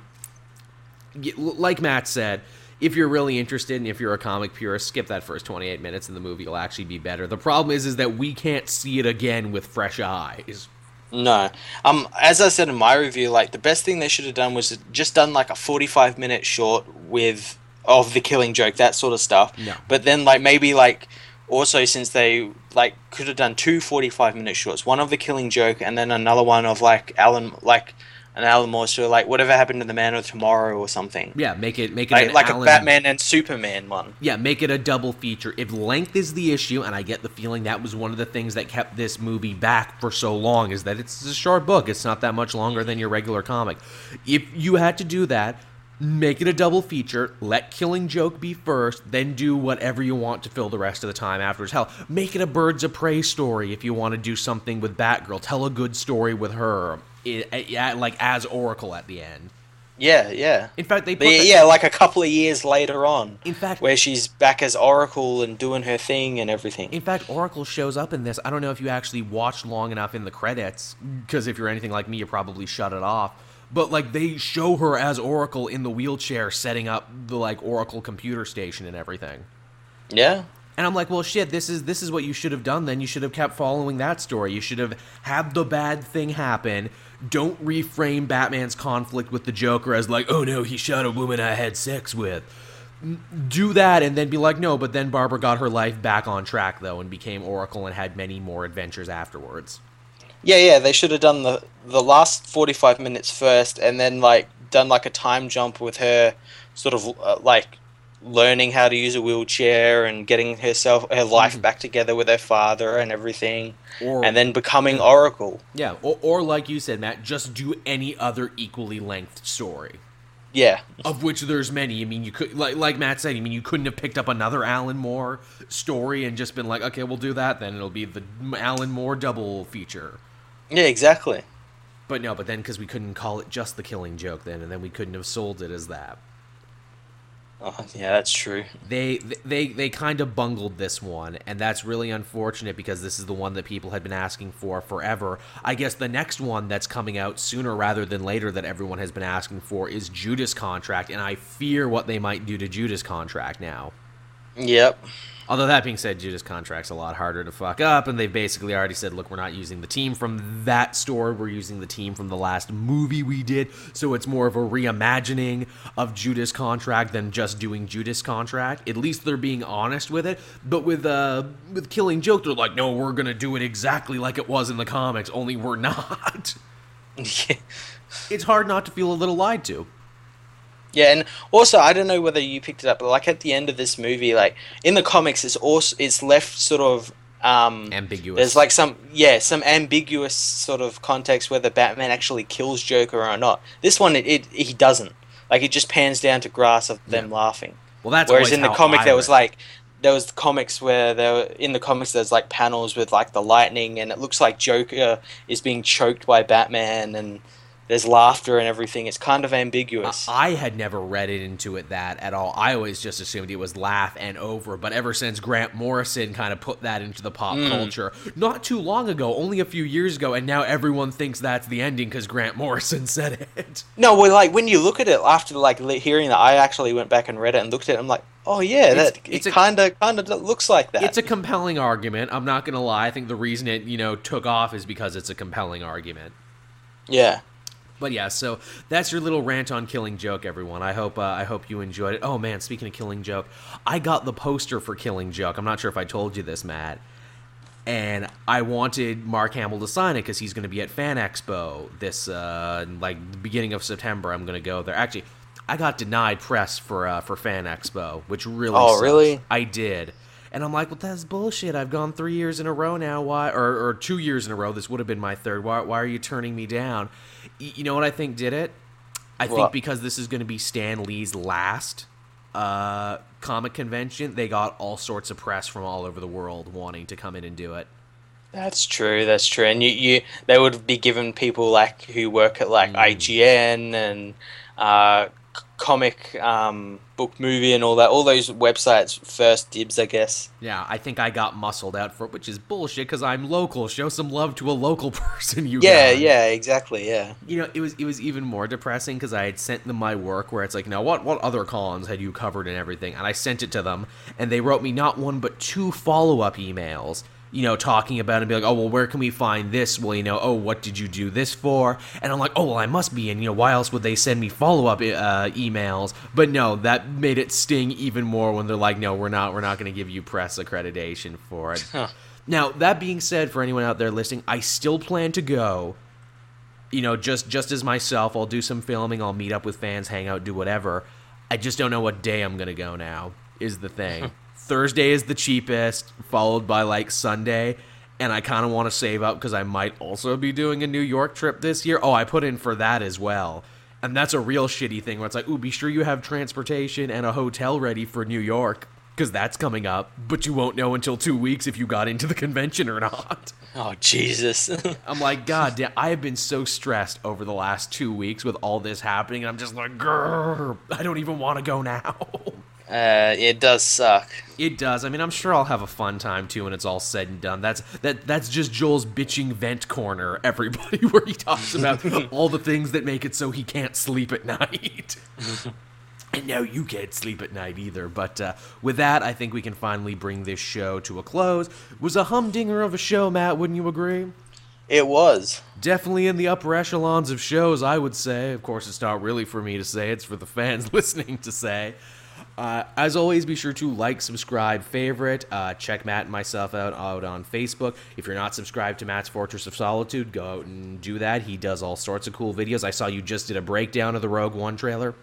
like Matt said, if you're really interested and if you're a comic purist, skip that first 28 minutes and the movie will actually be better. The problem is, is that we can't see it again with fresh eyes. No. Um as I said in my review, like the best thing they should have done was just done like a 45 minute short with of the killing joke, that sort of stuff. No. But then like maybe like also since they like could have done two 45 minute shorts, one of the killing joke and then another one of like Alan like an Alan Moore so like whatever happened to the man of tomorrow or something. Yeah, make it make it Like, like a Batman and Superman one. Yeah, make it a double feature. If length is the issue, and I get the feeling that was one of the things that kept this movie back for so long, is that it's a short book. It's not that much longer than your regular comic. If you had to do that, make it a double feature. Let Killing Joke be first, then do whatever you want to fill the rest of the time afterwards. Hell, make it a Birds of Prey story if you want to do something with Batgirl. Tell a good story with her, i- like as Oracle at the end. Yeah, yeah. In fact, they that- yeah, like a couple of years later on. In fact, where she's back as Oracle and doing her thing and everything. In fact, Oracle shows up in this. I don't know if you actually watched long enough in the credits, because if you're anything like me, you probably shut it off. But like they show her as Oracle in the wheelchair, setting up the like Oracle computer station and everything. yeah. And I'm like, well, shit. This is this is what you should have done. Then you should have kept following that story. You should have had the bad thing happen. Don't reframe Batman's conflict with the Joker as like, oh no, he shot a woman I had sex with. Do that and then be like, no. But then Barbara got her life back on track though and became Oracle and had many more adventures afterwards. Yeah, yeah, they should have done the the last 45 minutes first and then like done like a time jump with her sort of uh, like learning how to use a wheelchair and getting herself her life mm-hmm. back together with her father and everything Or and then becoming Oracle. yeah, or, or like you said, Matt, just do any other equally length story. Yeah. of which there's many. I mean, you could like like Matt said. I mean, you couldn't have picked up another Alan Moore story and just been like, okay, we'll do that. Then it'll be the Alan Moore double feature. Yeah, exactly. But no, but then because we couldn't call it just the Killing Joke, then and then we couldn't have sold it as that. Oh, yeah, that's true. They they they kind of bungled this one, and that's really unfortunate because this is the one that people had been asking for forever. I guess the next one that's coming out sooner rather than later that everyone has been asking for is Judas Contract, and I fear what they might do to Judas Contract now. Yep. Although that being said, Judas Contract's a lot harder to fuck up, and they've basically already said, look, we're not using the team from that store, we're using the team from the last movie we did, so it's more of a reimagining of Judas Contract than just doing Judas Contract. At least they're being honest with it. But with uh with Killing Joke, they're like, no, we're gonna do it exactly like it was in the comics, only we're *laughs* not. *laughs* It's hard not to feel a little lied to. Yeah, and also I don't know whether you picked it up, but like at the end of this movie, like in the comics, it's also it's left sort of um, Ambiguous. there's like some yeah some ambiguous sort of context whether Batman actually kills Joker or not. This one it, it he doesn't. Like it just pans down to grass of them laughing. well, that's Whereas in the comic there was like there was comics where there were, in the comics there's like panels with like the lightning and it looks like Joker is being choked by Batman and there's laughter and everything. It's kind of ambiguous. I had never read it into it that at all. I always just assumed it was laugh and over. But ever since Grant Morrison kind of put that into the pop Hmm. culture, not too long ago, only a few years ago, and now everyone thinks that's the ending because Grant Morrison *laughs* said it. no, well, like when you look at it after like hearing that, I actually went back and read it and looked at it. I'm like, oh yeah, It's- that it's it kind of kind of looks like that. It's a compelling argument. I'm not gonna lie. I think the reason it you know took off is because it's a compelling argument. yeah. But yeah, so that's your little rant on Killing Joke, everyone. I hope uh, I hope you enjoyed it. Oh man, speaking of Killing Joke, I got the poster for Killing Joke. I'm not sure if I told you this, Matt. And I wanted Mark Hamill to sign it because he's going to be at Fan Expo this uh, like the beginning of September. I'm going to go there. Actually, I got denied press for uh, for Fan Expo, which really Oh, sucks. really? I did. And I'm like, well, that's bullshit. I've gone three years in a row now. Why? Or, or two years in a row. This would have been my third. Why, why are you turning me down? Y- You know what I think did it? I think because this is going to be Stan Lee's last uh, comic convention, they got all sorts of press from all over the world wanting to come in and do it. That's true. That's true. And you, you they would be given people like who work at like IGN and uh, c- comic um, book movie and all that. All those websites first dibs, I guess. Yeah, I think I got muscled out for it, which is bullshit because I'm local. Show some love to a local *laughs* person, you Yeah, guys. yeah, exactly. Yeah. You know, it was it was even more depressing because I had sent them my work where it's like, now what what other cons had you covered and everything, and I sent it to them, and they wrote me not one but two follow up emails. You know, talking about it and be like, oh well, where can we find this? Well, you know, oh, what did you do this for? And I'm like, oh well, I must be, and you know, why else would they send me follow up uh, emails? But no, that made it sting even more when they're like, no, we're not, we're not going to give you press accreditation for it. Huh. Now, that being said, for anyone out there listening, I still plan to go you know, just just as myself, I'll do some filming, I'll meet up with fans, hang out, do whatever. I just don't know what day I'm gonna go now. Is the thing. Thursday is the cheapest, followed by like Sunday, and I kind of want to save up because I might also be doing a New York trip this year. Oh, I put in for that as well. And that's a real shitty thing where it's like, ooh, be sure you have transportation and a hotel ready for New York because that's coming up, but you won't know until two weeks if you got into the convention or not. Oh Jesus. *laughs* I'm like, God damn, I have been so stressed over the last two weeks with all this happening, and I'm just like, grrr, I don't even want to go now. *laughs* uh, it does suck. It does. I mean, I'm sure I'll have a fun time too when it's all said and done. That's that. That's just Joel's bitching vent corner, *laughs* everybody, *laughs* where he talks about *laughs* all the things that make it so he can't sleep at night. And now you can't sleep at night either. But uh, with that, I think we can finally bring this show to a close. It was a humdinger of a show, Matt. Wouldn't you agree? It was. definitely in the upper echelons of shows, I would say. Of course, it's not really for me to say, it's for the fans listening to say. Uh, as always, be sure to like, subscribe, favorite. Uh, check Matt and myself out, out on Facebook. If you're not subscribed to Matt's Fortress of Solitude, go out and do that. He does all sorts of cool videos. I saw you just did a breakdown of the Rogue One trailer.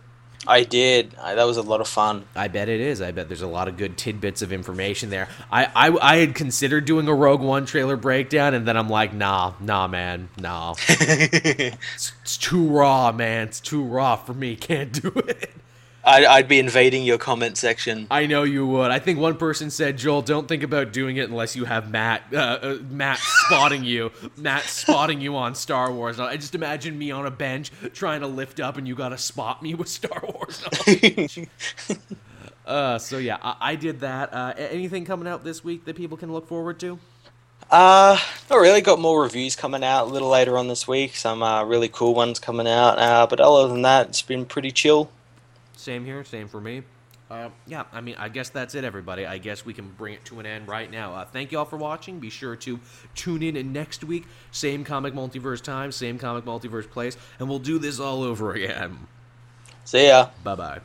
I did. I, that was a lot of fun. I bet it is. I bet there's a lot of good tidbits of information there. I, I, I had considered doing a Rogue One trailer breakdown, and then I'm like, nah, nah, man, nah. *laughs* It's, it's too raw, man. It's too raw for me. Can't do it. I'd, I'd be invading your comment section. I know you would. I think one person said, "Joel, don't think about doing it unless you have Matt, uh, uh, Matt spotting you, Matt spotting you on Star Wars." I just imagine me on a bench trying to lift up, and you gotta spot me with Star Wars. *laughs* uh, so yeah, I, I did that. Uh, anything coming out this week that people can look forward to? Uh, not really. Got more reviews coming out a little later on this week. Some uh, really cool ones coming out. Uh, but other than that, it's been pretty chill. Same here, same for me. Uh, yeah, I mean, I guess that's it, everybody. I guess we can bring it to an end right now. Uh, thank you all for watching. Be sure to tune in next week. Same comic multiverse time, same comic multiverse place, and we'll do this all over again. See ya. Bye bye.